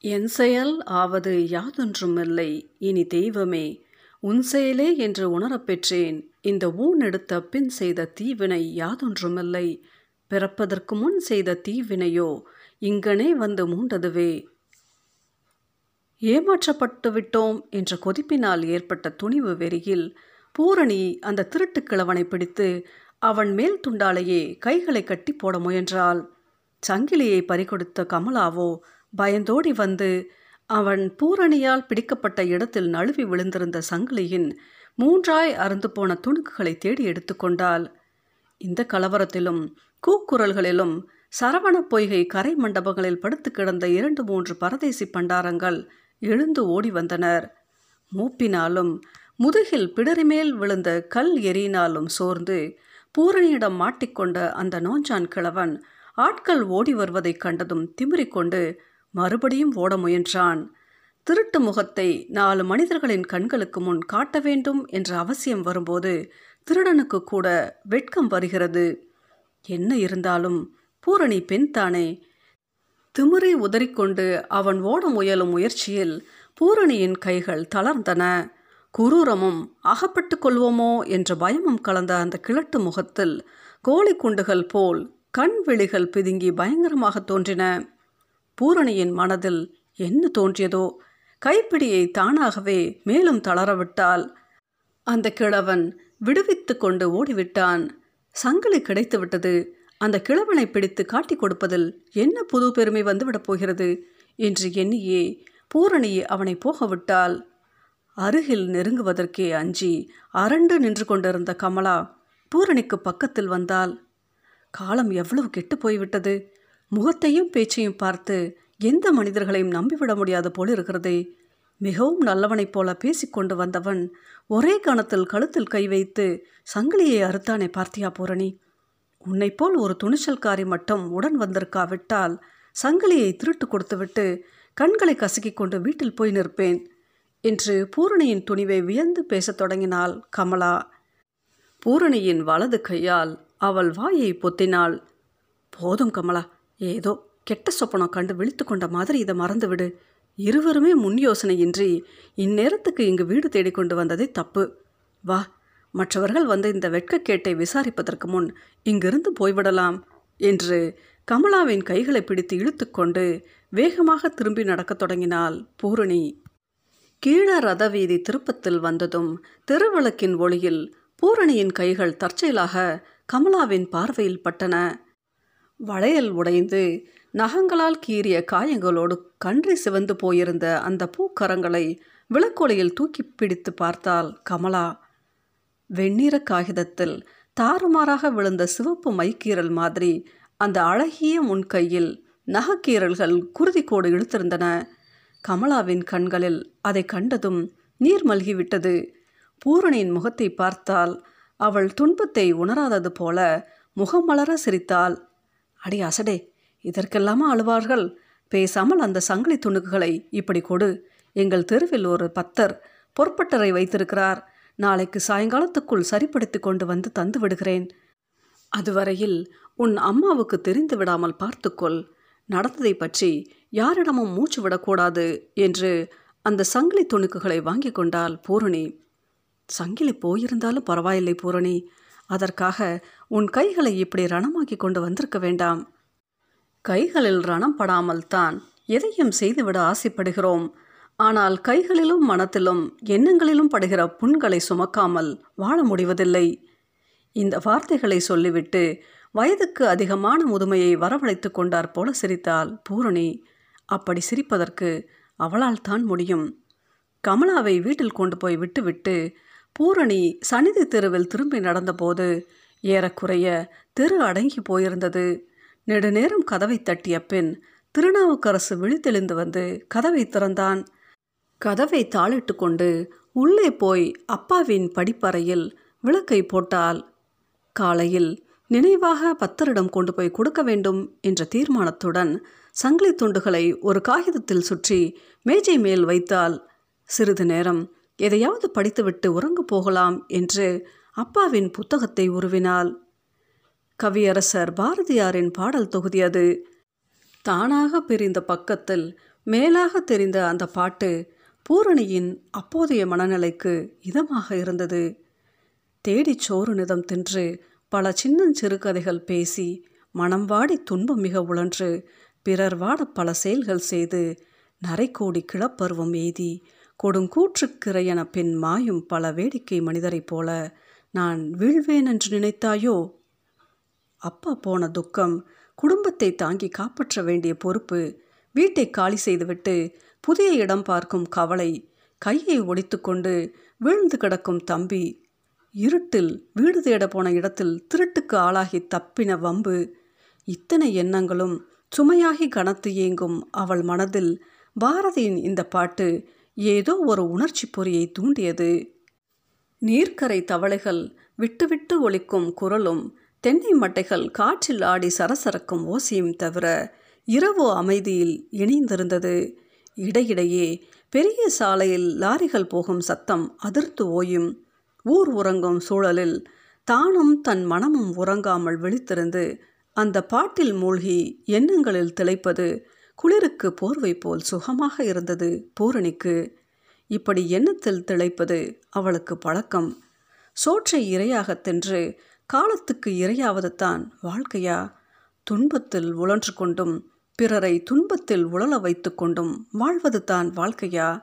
என் செயல் ஆவது யாதொன்றுமில்லை இனி தெய்வமே. உன் செயலே என்று உணரப் பெற்றேன் இந்த ஊன் எடுத்த பின் செய்த தீவினை யாதொன்றுமில்லை. பிறப்பதற்கு முன் செய்த தீவினையோ இங்கனே வந்து மூண்டதுவே. ஏமாற்றப்பட்டு விட்டோம் என்ற கொதிப்பினால் ஏற்பட்ட துணிவு வெறியில் பூரணி அந்த திருட்டுக் கிழவனை பிடித்து அவன் மேல் துண்டாலேயே கைகளை கட்டி போட முயன்றாள். சங்கிலியை பறிகொடுத்த கமலாவோ பயந்தோடி வந்து அவன் பூரணியால் பிடிக்கப்பட்ட இடத்தில் நழுவி விழுந்திருந்த சங்கிலியின் மூன்றாய் அறுந்து போன துணுக்குகளை தேடி எடுத்துக்கொண்டாள் இந்த கலவரத்திலும் கூக்குரல்களிலும் சரவண பொய்கை கரை மண்டபங்களில் படுத்து கிடந்த இரண்டு மூன்று பரதேசி பண்டாரங்கள் எழுந்து ஓடி வந்தனர். மூப்பினாலும் முதுகில் பிடரிமேல் விழுந்த கல் எரியினாலும் சோர்ந்து பூரணியிடம் மாட்டிக்கொண்ட அந்த நோஞ்சான் கிழவன் ஆட்கள் ஓடி வருவதைக் கண்டதும் திமிரிக்கொண்டு மறுபடியும் ஓட முயன்றான். திருட்டு முகத்தை நாலு மனிதர்களின் கண்களுக்கு முன் காட்ட வேண்டும் என்ற அவசியம் வரும்போது திருடனுக்கு கூட வெட்கம் வருகிறது. என்ன இருந்தாலும் பூரணி பெண் தானே. திமிரை உதறிக்கொண்டு அவன் ஓட முயலும் முயற்சியில் பூரணியின் கைகள் தளர்ந்தன. குரூரமும் அகப்பட்டு கொள்வோமோ என்ற பயமும் கலந்த அந்த கிழட்டு முகத்தில் கோழி குண்டுகள் போல் கண் விழிகள் பிதுங்கி பயங்கரமாக தோன்றின. பூரணியின் மனதில் என்ன தோன்றியதோ? கைப்பிடியை தானாகவே மேலும் தளரவிட்டால் அந்த கிழவன் விடுவித்து கொண்டு ஓடிவிட்டான். சங்கிலி கிடைத்துவிட்டது. அந்த கிழவனை பிடித்து காட்டிக் கொடுப்பதில் என்ன புது பெருமை வந்துவிடப் போகிறது? என்று எண்ணியே பூரணி அவனை போகவிட்டால் அருகில் நெருங்குவதற்கே அஞ்சி அரண்டு நின்று கொண்டிருந்த கமலா பூரணிக்கு பக்கத்தில் வந்தால் காலம் எவ்வளவு கெட்டு போய்விட்டது? முகத்தையும் பேச்சையும் பார்த்து எந்த மனிதர்களையும் நம்பிவிட முடியாது போல் இருக்கிறதே. மிகவும் நல்லவனைப் போல பேசிக்கொண்டு வந்தவன் ஒரே கணத்தில் கழுத்தில் கை வைத்து சங்கிலியை அறுத்தானே பார்த்தியா பூரணி? உன்னைப்போல் ஒரு துணிச்சல்காரி மட்டும் உடன் வந்திருக்காவிட்டால் சங்கிலியை திருட்டு கொடுத்துவிட்டு கண்களை கசக்கிக் கொண்டு வீட்டில் போய் நிற்பேன் என்று பூரணியின் துணிவை வியந்து பேசத் தொடங்கினாள் கமலா. பூரணியின் வலது கையால் அவள் வாயை பொத்தினாள். போதும் கமலா ஏதோ கெட்ட சொப்பனம் கண்டு விழித்து கொண்ட மாதிரி இதை மறந்துவிடு. இருவருமே முன் யோசனையின்றி இந்நேரத்துக்கு இங்கு வீடு தேடிக்கொண்டு வந்ததே தப்பு. வா மற்றவர்கள் வந்து இந்த வெட்கக்கேட்டை விசாரிப்பதற்கு முன் இங்கிருந்து போய்விடலாம் என்று கமலாவின் கைகளை பிடித்து இழுத்துக்கொண்டு வேகமாக திரும்பி நடக்கத் தொடங்கினாள் பூரணி. கீழ ரத வீதி திருப்பத்தில் வந்ததும் தெருவிளக்கின் ஒளியில் பூரணியின் கைகள் தற்செயலாக கமலாவின் பார்வையில் பட்டன. வளையல் உடைந்து நகங்களால் கீறிய காயங்களோடு கன்றி சிவந்து போயிருந்த அந்த பூக்கரங்களை விளக்கொலையில் தூக்கி பிடித்து பார்த்தால் கமலா. வெண்ணிற காகிதத்தில் தாறுமாறாக விழுந்த சிவப்பு மைக்கீரல் மாதிரி அந்த அழகிய முன்கையில் நகக்கீரல்கள் குருதிக்கோடு இழுத்திருந்தன. கமலாவின் கண்களில் அதை கண்டதும் நீர் மல்கிவிட்டது. பூரணியின் முகத்தை பார்த்தால் அவள் துன்பத்தை உணராதது போல முகமலர சிரித்தாள். அடி அசடே இதற்கெல்லாமா அழுவார்கள்? பேசாமல் அந்த சங்கிலி துணுக்குகளை இப்படி கொடு. எங்கள் தெருவில் ஒரு பத்தர் பொற்பட்டரை வைத்திருக்கிறார். நாளைக்கு சாயங்காலத்துக்குள் சரிப்படுத்தி கொண்டு வந்து தந்து விடுகிறேன். அதுவரையில் உன் அம்மாவுக்கு தெரிந்து விடாமல் பார்த்துக்கொள். நடந்ததை பற்றி யாரிடமும் மூச்சு விடக்கூடாது என்று அந்த சங்கிலி துணுக்குகளை வாங்கி கொண்டாள் பூரணி. சங்கிலி போயிருந்தாலும் பரவாயில்லை பூரணி. அதற்காக உன் கைகளை இப்படி ரணமாக்கி கொண்டு வந்திருக்க வேண்டாம். கைகளில் ரணம் படாமல் தான் எதையும் செய்துவிட ஆசைப்படுகிறோம். ஆனால் கைகளிலும் மனத்திலும் எண்ணங்களிலும் படுகிற புண்களை சுமக்காமல் வாழ முடிவதில்லை. இந்த வார்த்தைகளை சொல்லிவிட்டு வயதுக்கு அதிகமான முதுமையை வரவழைத்து கொண்டார் போல சிரித்தாள் பூரணி. அப்படி சிரிப்பதற்கு அவளால் தான் முடியும். கமலாவை வீட்டில் கொண்டு போய் விட்டுவிட்டு பூரணி சனிதி தெருவில் திரும்பி நடந்தபோது ஏறக்குறைய தெரு அடங்கி போயிருந்தது. நெடுநேரம் கதவை தட்டிய பின் திருநாவுக்கரசு விழித்தெழுந்து வந்து கதவை திறந்தான். கதவை தாளிட்டு கொண்டு உள்ளே போய் அப்பாவின் படிப்பறையில் விளக்கை போட்டால் காலையில் நினைவாக பத்தரிடம் கொண்டு போய் கொடுக்க வேண்டும் என்ற தீர்மானத்துடன் சங்கிலி துண்டுகளை ஒரு காகிதத்தில் சுற்றி மேஜை மேல் வைத்தால் சிறிது நேரம் எதையாவது படித்துவிட்டு உறங்கு போகலாம் என்று அப்பாவின் புத்தகத்தை உருவினாள். கவியரசர் பாரதியாரின் பாடல் தொகுதி அது. தானாக பிரிந்த பக்கத்தில் மேலாக தெரிந்த அந்த பாட்டு பூரணியின் அப்போதைய மனநிலைக்கு இதமாக இருந்தது. தேடிச் சோறு நிதம் தின்று பல சின்னஞ்சிறு கதைகள் பேசி மனம் வாடி துன்பம் மிக உழன்று பிறர் வாட பல செயல்கள் செய்து நரைக்கோடி கிளப்பருவம் எய்தி கொடுங்கூற்றுக்கிறையென பின் மாயும் பல வேடிக்கை மனிதரைப் போல நான் வீழ்வேன் என்று நினைத்தாயோ? அப்பா போன துக்கம் குடும்பத்தை தாங்கி காப்பாற்ற வேண்டிய பொறுப்பு வீட்டை காலி செய்துவிட்டு புதிய இடம் பார்க்கும் கவலை கையை ஒடித்துக்கொண்டு வீழ்ந்து கிடக்கும் தம்பி இருட்டில் வீடு தேட போன இடத்தில் திருட்டுக்கு ஆளாகி தப்பின வம்பு இத்தனை எண்ணங்களும் சுமையாகி கனத்து ஏங்கும் அவள் மனதில் பாரதியின் இந்த பாட்டு ஏதோ ஒரு உணர்ச்சி பொறியை தூண்டியது. நீர்க்கரை தவளைகள் விட்டுவிட்டு ஒலிக்கும் குரலும் தென்னை மட்டைகள் காற்றில் ஆடி சரசரக்கும் ஓசையும் தவிர இரவு அமைதியில் இணைந்திருந்தது. இடையிடையே பெரிய சாலையில் லாரிகள் போகும் சத்தம் அதிர்ந்து ஓயும். ஊர் உறங்கும் சூழலில் தானும் தன் மனமும் உறங்காமல் விழித்திருந்து அந்த பாட்டில் மூழ்கி எண்ணங்களில் திளைப்பது குளிருக்கு போர்வை போல் சுகமாக இருந்தது பூரணிக்கு. இப்படி எண்ணத்தில் திளைப்பது அவளுக்கு பழக்கம். சோற்றை இரையாகத் தின்று காலத்துக்கு இரையாவது தான் வாழ்க்கையா? துன்பத்தில் உழன்று கொண்டும் பிறரை துன்பத்தில் உழல வைத்து கொண்டும் வாழ்வது தான் வாழ்க்கையா?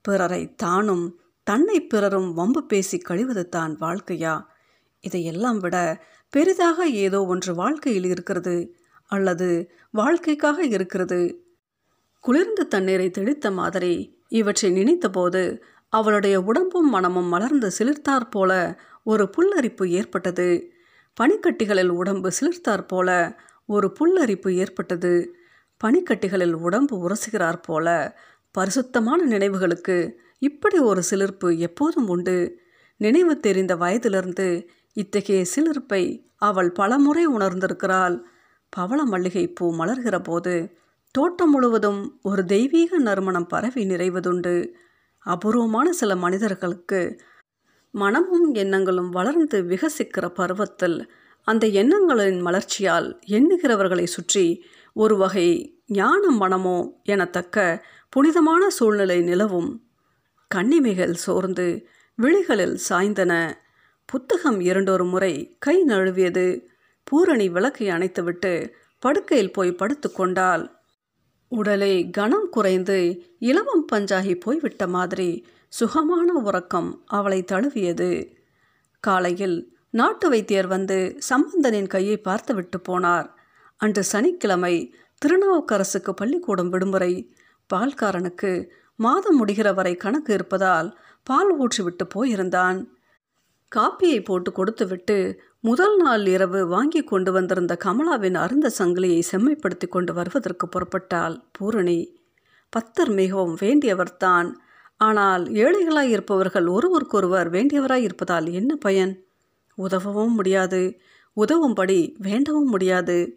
பிறரை தானும் தன்னை பிறரும் வம்பு பேசி கழிவது தான் வாழ்க்கையா? இதையெல்லாம் விட பெரிதாக ஏதோ ஒன்று வாழ்க்கையில் இருக்கிறது. அல்லது வாழ்க்கைக்காக இருக்கிறது. குளிர்ந்த தண்ணீரை தெளித்த மாதிரி இவற்றை நினைத்தபோது அவளுடைய உடம்பும் மனமும் மலர்ந்து சிலிர்த்தாற் போல ஒரு புல்லரிப்பு ஏற்பட்டது. பனிக்கட்டிகளில் உடம்பு சிலிர்த்தாற் போல ஒரு புல்லரிப்பு ஏற்பட்டது. பனிக்கட்டிகளில் உடம்பு உரசுகிறார் போல பரிசுத்தமான நினைவுகளுக்கு இப்படி ஒரு சிலிர்ப்பு எப்போதும் உண்டு. நினைவு தெரிந்த வயதிலிருந்து இத்தகைய சிலிர்ப்பை அவள் பலமுறை உணர்ந்திருக்கிறாள். பவள மல்லிகை பூ மலர்கிற போது தோட்டம் முழுவதும் ஒரு தெய்வீக நறுமணம் பரவி நிறைவதுண்டு. அபூர்வமான சில மனிதர்களுக்கு மனமும் எண்ணங்களும் வளர்ந்து விகசிக்கிற பருவத்தில் அந்த எண்ணங்களின் மலர்ச்சியால் எண்ணுகிறவர்களை சுற்றி ஒரு வகை ஞான மனமோ எனத்தக்க புனிதமான சூழ்நிலை நிலவும். கண்ணிமைகள் சோர்ந்து விழிகளில் சாய்ந்தன. புத்தகம் இரண்டொரு முறை கை நழுவியது. பூரணி விளக்கை அணைத்துவிட்டு படுக்கையில் போய் படுத்து கொண்டாள். உடலை கனம் குறைந்து இலவம் பஞ்சாகி போய்விட்ட மாதிரி சுகமான உறக்கம் அவளை தழுவியது. காலையில் நாட்டு வைத்தியர் வந்து சம்பந்தனின் கையை பார்த்துவிட்டு போனார். அன்று சனிக்கிழமை திருநாவுக்கரசுக்கு பள்ளிக்கூடம் விடுமுறை. பால்காரனுக்கு மாதம் முடிகிற வரை கணக்கு இருப்பதால் பால் ஊற்றிவிட்டு போயிருந்தான். காப்பியை போட்டு கொடுத்துவிட்டு முதல் நாள் இரவு வாங்கி கொண்டு வந்திருந்த கமலாவின் அருந்த சங்கிலியை செம்மைப்படுத்தி கொண்டு வருவதற்கு புறப்பட்டாள் பூரணி. பத்தர் மிகவும் வேண்டியவர்தான் ஆனால் ஏழைகளாய் இருப்பவர்கள் ஒருவருக்கொருவர் வேண்டியவராய் இருப்பதால் என்ன பயன்? உதவவும் முடியாது. உதவும்படி வேண்டவும் முடியாது.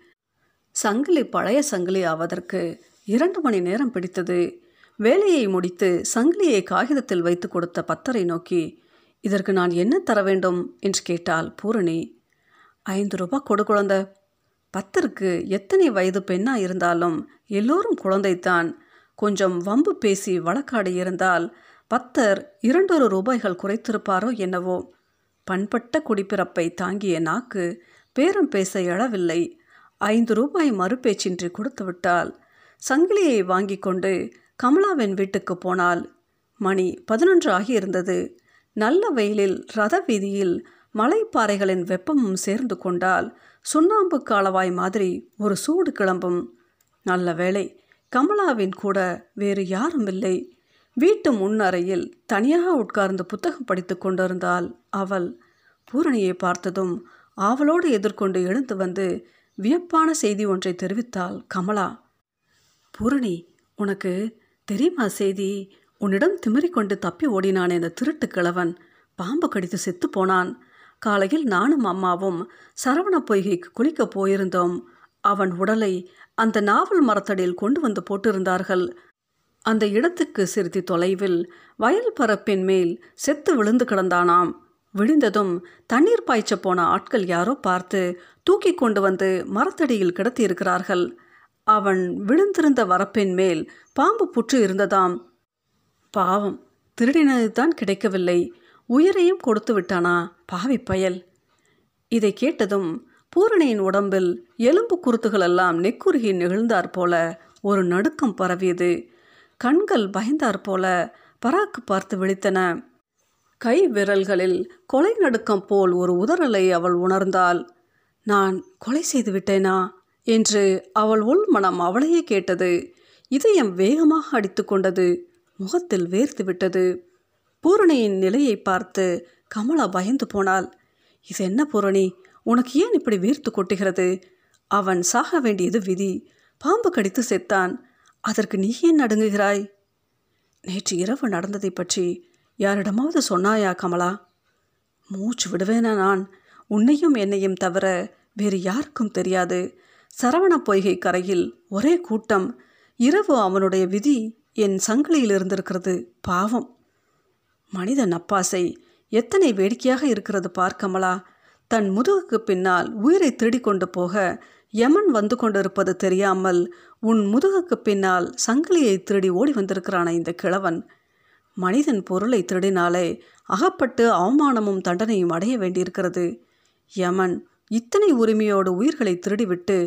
சங்கிலி பழைய சங்கிலி ஆவதற்கு இரண்டு மணி நேரம் பிடித்தது. வேலையை முடித்து சங்கிலியை காகிதத்தில் வைத்து கொடுத்த பத்தரை நோக்கி இதற்கு நான் என்ன தர வேண்டும்? என்று கேட்டாள் பூரணி. ஐந்து ரூபாய் கொடு குழந்த. பத்தருக்கு எத்தனை வயது பெண்ணாக இருந்தாலும் எல்லோரும் குழந்தைத்தான் கொஞ்சம் வம்பு பேசி வழக்காடி இருந்தால் பத்தர் இரண்டொரு ரூபாய்கள் குறைத்திருப்பாரோ என்னவோ. பண்பட்ட குடிப்பிறப்பை தாங்கிய நாக்கு பேரம் பேச எழவில்லை. ஐந்து ரூபாய் மறுபேச்சின்றி கொடுத்து விட்டால் சங்கிலியை வாங்கி கொண்டு கமலாவின் வீட்டுக்கு போனால் மணி பதினொன்று ஆகியிருந்தது. நல்ல வெயிலில் ரத வீதியில் மலைப்பாறைகளின் வெப்பமும் சேர்ந்து கொண்டால் சுண்ணாம்பு காலவாய் மாதிரி ஒரு சூடு கிளம்பும். நல்ல வேளை கமலாவின் கூட வேறு யாரும் இல்லை. வீட்டு முன்னறையில் தனியாக உட்கார்ந்து புத்தகம் படித்து கொண்டிருந்தால் அவள். பூரணியை பார்த்ததும் ஆவலோடு எதிர்கொண்டு எழுந்து வந்து வியப்பான செய்தி ஒன்றை தெரிவித்தாள் கமலா. பூரணி உனக்கு தெரியுமா செய்தி? உன்னிடம் திமிரிக்கொண்டு தப்பி ஓடினான் இந்த திருட்டு கிழவன். பாம்பு கடித்து செத்து போனான். காலையில் நானும் அம்மாவும் சரவண பொய்கைக்கு குளிக்க போயிருந்தோம். அவன் உடலை அந்த நாவல் மரத்தடியில் கொண்டு வந்து போட்டிருந்தார்கள். அந்த இடத்துக்கு சிறிது தொலைவில் வயல் பரப்பின் மேல் செத்து விழுந்து கிடந்தானாம். விழுந்ததும் தண்ணீர் பாய்ச்ச போன ஆட்கள் யாரோ பார்த்து தூக்கி கொண்டு வந்து மரத்தடியில் கிடத்தியிருக்கிறார்கள். அவன் விழுந்திருந்த வரப்பின் மேல் பாம்பு புற்று இருந்ததாம். பாவம் திருடினது தான் கிடைக்கவில்லை. உயிரையும் கொடுத்து விட்டானா? பாவி பயல். இதை கேட்டதும் பூரணியின் உடம்பில் எலும்பு குருத்துகளெல்லாம் நெக்குருகி நெகிழ்ந்தாற் போல ஒரு நடுக்கம் பரவியது. கண்கள் பயந்தாற் போல பராக்கு பார்த்து விழித்தன. கை விரல்களில் கொலை நடுக்கம் போல் ஒரு உதறலை அவள் உணர்ந்தாள். நான் கொலை செய்து விட்டேனா? என்று அவள் உள் மனம் அவளையே கேட்டது. இதயம் வேகமாக அடித்து கொண்டது. முகத்தில் வேர்த்து விட்டது. பூரணியின் நிலையை பார்த்து கமலா பயந்து போனாள். இது என்ன பூரணி? உனக்கு ஏன் இப்படி வீர்த்து கொட்டுகிறது? அவன் சாக வேண்டியது விதி. பாம்பு கடித்து செத்தான். அதற்கு நீ ஏன் நடுங்குகிறாய்? நேற்று இரவு நடந்ததை பற்றி யாரிடமாவது சொன்னாயா கமலா? மூச்சு விடுவேனா நான்? உன்னையும் என்னையும் தவிர வேறு யாருக்கும் தெரியாது. சரவண பொய்கை கரையில் ஒரே கூட்டம். இரவு அவனுடைய விதி என் சங்கிலியில் இருந்திருக்கிறது. பாவம். மனித நப்பாசை எத்தனை வேடிக்கையாக இருக்கிறது பார்க்கமலா தன் முதுகுக்கு பின்னால் உயிரை திருடிக்கொண்டு போக யமன் வந்து கொண்டிருப்பது தெரியாமல் உன் முதுகுக்கு பின்னால் சங்கிலியை திருடி ஓடி வந்திருக்கிறான இந்த கிழவன். மனிதன் பொருளை திருடினாலே அகப்பட்டு அவமானமும் தண்டனையும் அடைய வேண்டியிருக்கிறது. யமன் இத்தனை உரிமையோடு உயிர்களை திருடிவிட்டு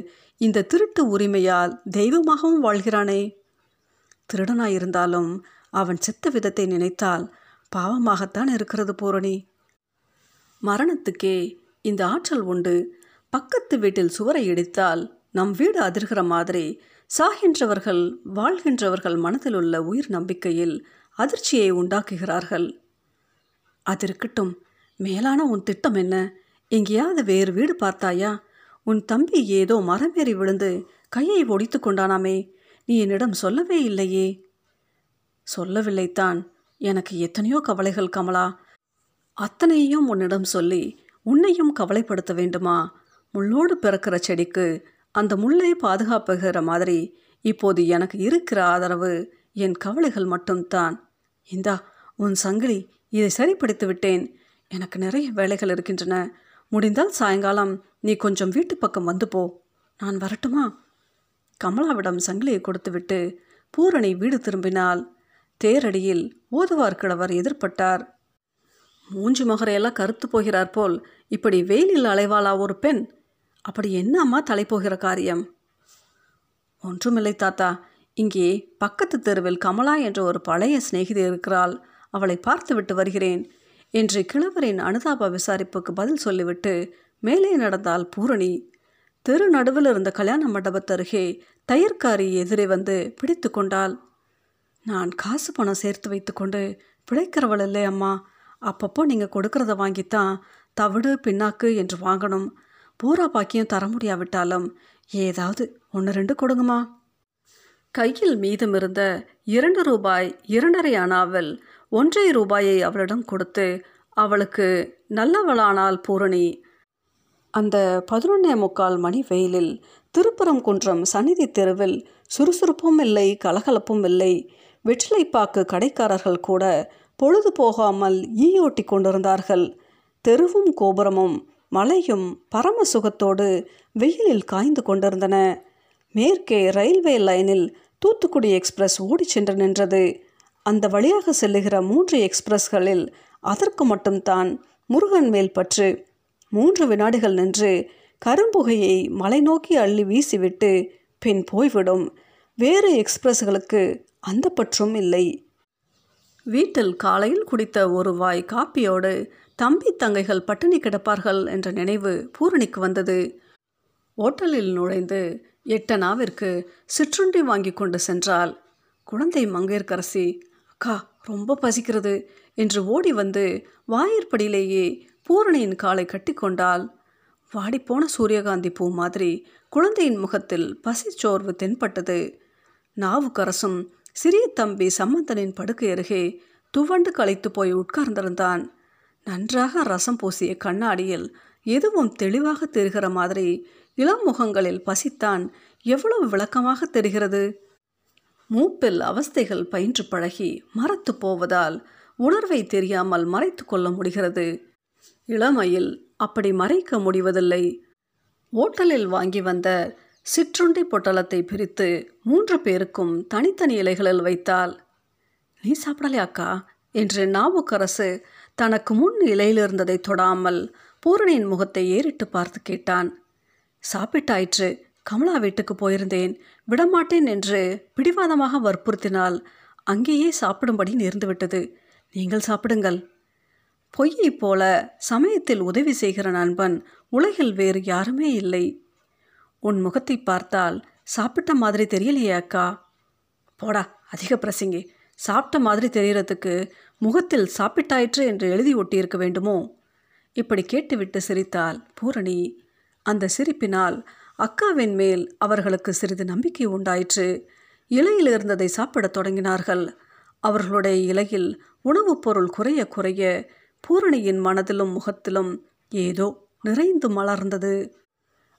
இந்த திருட்டு உரிமையால் தெய்வமாகவும் வாழ்கிறானே. திருடனாயிருந்தாலும் அவன் செத்த விதத்தை நினைத்தால் பாவமாகத்தான் இருக்கிறது பூரணி. மரணத்துக்கே இந்த ஆற்றல் உண்டு. பக்கத்து வீட்டில் சுவரை இடித்தால் நம் வீடு அதிர்கிற மாதிரி சாகின்றவர்கள் வாழ்கின்றவர்கள் மனதில் உள்ள உயிர் நம்பிக்கையில் அதிர்ச்சியை உண்டாக்குகிறார்கள். அது இருக்கட்டும் மேலான உன் திட்டம் என்ன? எங்கேயாவது வேறு வீடு பார்த்தாயா? உன் தம்பி ஏதோ மரமேறி விழுந்து கையை ஒடித்து கொண்டானாமே. நீ என்னிடம் சொல்லவே இல்லையே. சொல்லவில்லைத்தான். எனக்கு எத்தனையோ கவலைகள் கமலா. அத்தனையும் உன்னிடம் சொல்லி உன்னையும் கவலைப்படுத்த வேண்டுமா? முள்ளோடு பிறக்கிற செடிக்கு அந்த முள்ளை பாதுகாப்புகிற மாதிரி இப்போது எனக்கு இருக்கிற ஆதரவு என் கவலைகள் மட்டும்தான். இந்தா உன் சங்கிலி இதை சரிப்படுத்தி விட்டேன். எனக்கு நிறைய வேலைகள் இருக்கின்றன. முடிந்தால் சாயங்காலம் நீ கொஞ்சம் வீட்டு பக்கம் வந்து போ. நான் வரட்டுமா? கமலாவிடம் சங்கிலியை கொடுத்துவிட்டு பூரணி வீடு திரும்பினால் தேரடியில் ஓதுவார் கிழவர் எதிர்பட்டார். மூஞ்சி மகரையெல்லாம் கருத்து போகிறார் போல் இப்படி வெயிலில் அலைவாளா ஒரு பெண்? அப்படி என்ன அம்மா தலைப்போகிற காரியம்? ஒன்றுமில்லை தாத்தா இங்கே பக்கத்து தெருவில் கமலா என்ற ஒரு பழைய சிநேகிதி இருக்கிறாள். அவளை பார்த்துவிட்டு வருகிறேன் என்று கிழவரின் அனுதாப விசாரிப்புக்கு பதில் சொல்லிவிட்டு மேலே நடந்தால் பூரணி. தெரு நடுவில் இருந்த கல்யாண மண்டபத்தருகே தயிர்காரி எதிரே வந்து பிடித்து கொண்டாள். நான் காசு பணம் சேர்த்து வைத்துக்கொண்டு பிழைக்கிறவள் இல்லை அம்மா. அப்பப்போ நீங்கள் கொடுக்கறத வாங்கித்தான் தவிடு பின்னாக்கு என்று வாங்கணும். பூரா பாக்கியம் தர முடியாவிட்டாலும் ஏதாவது ஒன்று ரெண்டு கொடுங்கம்மா. கையில் மீதம் இருந்த இரண்டு ரூபாய் இரண்டரை அணாவில் ஒன்றை ரூபாயை அவளிடம் கொடுத்து அவளுக்கு நல்லவளானால் பூரணி. அந்த பதினொன்னே முக்கால் மணி வெயிலில் திருப்பரங்குன்றம் சந்நிதி தெருவில் சுறுசுறுப்பும் இல்லை கலகலப்பும் இல்லை. வெற்றிலைப்பாக்கு கடைக்காரர்கள் கூட பொழுது போகாமல் ஈயோட்டி கொண்டிருந்தார்கள். தெருவும் கோபுரமும் மலையும் பரம சுகத்தோடு வெயிலில் காய்ந்து கொண்டிருந்தன. மேற்கே ரயில்வே லைனில் தூத்துக்குடி எக்ஸ்பிரஸ் ஓடிச் சென்று நின்றது. அந்த வழியாக செல்லுகிற மூன்று எக்ஸ்பிரஸ்களில் அதற்கு மட்டும்தான் முருகன் மேல் பற்று. மூன்று வினாடிகள் நின்று கரும்புகையை மலை நோக்கி அள்ளி வீசிவிட்டு பின் போய்விடும். வேறு எக்ஸ்பிரஸ்களுக்கு அந்த பற்றும் இல்லை. வீட்டில் காலையில் குடித்த ஒரு வாய் காப்பியோடு தம்பி தங்கைகள் பட்டினி கிடப்பார்கள் என்ற நினைவு பூரணிக்கு வந்தது. ஓட்டலில் நுழைந்து எட்டனாவிற்கு சிற்றுண்டி வாங்கி கொண்டு சென்றால் குழந்தை மங்கையர்க்கரசி அக்கா ரொம்ப பசிக்கிறது என்று ஓடி வந்து வாயிற்படியிலேயே பூரணியின் காலை கட்டிக்கொண்டால் வாடிப்போன சூரியகாந்தி பூ மாதிரி குழந்தையின் முகத்தில் பசிச்சோர்வு தென்பட்டது. நாவுக்கரசும் சிறிய தம்பி சம்பந்தனின் படுக்கை அருகே துவண்டு களைத்து போய் உட்கார்ந்திருந்தான். நன்றாக ரசம் பூசிய கண்ணாடியில் எதுவும் தெளிவாக தெரிகிற மாதிரி இளம் முகங்களில் பசித்தான். எவ்வளவு விளக்கமாக தெரிகிறது? மூப்பில் அவஸ்தைகள் பயின்று பழகி மறத்து போவதால் உணர்வை தெரியாமல் மறைத்து கொள்ள முடிகிறது. இளமையில் அப்படி மறைக்க முடிவதில்லை. ஓட்டலில் வாங்கி வந்த சிற்றுண்டி பொட்டலத்தை பிரித்து மூன்று பேருக்கும் தனித்தனி இலைகளில் வைத்தாள். நீ சாப்பிடலையாக்கா என்று நாவுக்கரசு தனக்கு முன் இலையில் இருந்ததை தொடாமல் பூரணியின் முகத்தை ஏறிட்டு பார்த்து கேட்டான். சாப்பிட்டாயிற்று கமலா வீட்டுக்கு போயிருந்தேன் விடமாட்டேன் என்று பிடிவாதமாக வற்புறுத்தினால் அங்கேயே சாப்பிடும்படி நேர்ந்துவிட்டது. நீங்கள் சாப்பிடுங்கள். பொய்யைப் போல சமயத்தில் உதவி செய்கிற நண்பன் உலகில் வேறு யாருமே இல்லை உன் முகத்தை பார்த்தால் சாப்பிட்ட மாதிரி தெரியலையே அக்கா. போடா அதிக பிரசங்கி. சாப்பிட்ட மாதிரி தெரியறதுக்கு முகத்தில் சாப்பிட்டாயிற்று என்று எழுதி ஒட்டியிருக்க வேண்டுமோ? இப்படி கேட்டுவிட்டு சிரித்தாள் பூரணி. அந்த சிரிப்பினால் அக்காவின் மேல் அவர்களுக்கு சிறிது நம்பிக்கை உண்டாயிற்று. இலையில் இருந்ததை சாப்பிடத் தொடங்கினார்கள். அவர்களுடைய இலையில் உணவுப் பொருள் குறைய குறைய பூரணியின் மனதிலும் முகத்திலும் ஏதோ நிறைந்து மலர்ந்தது.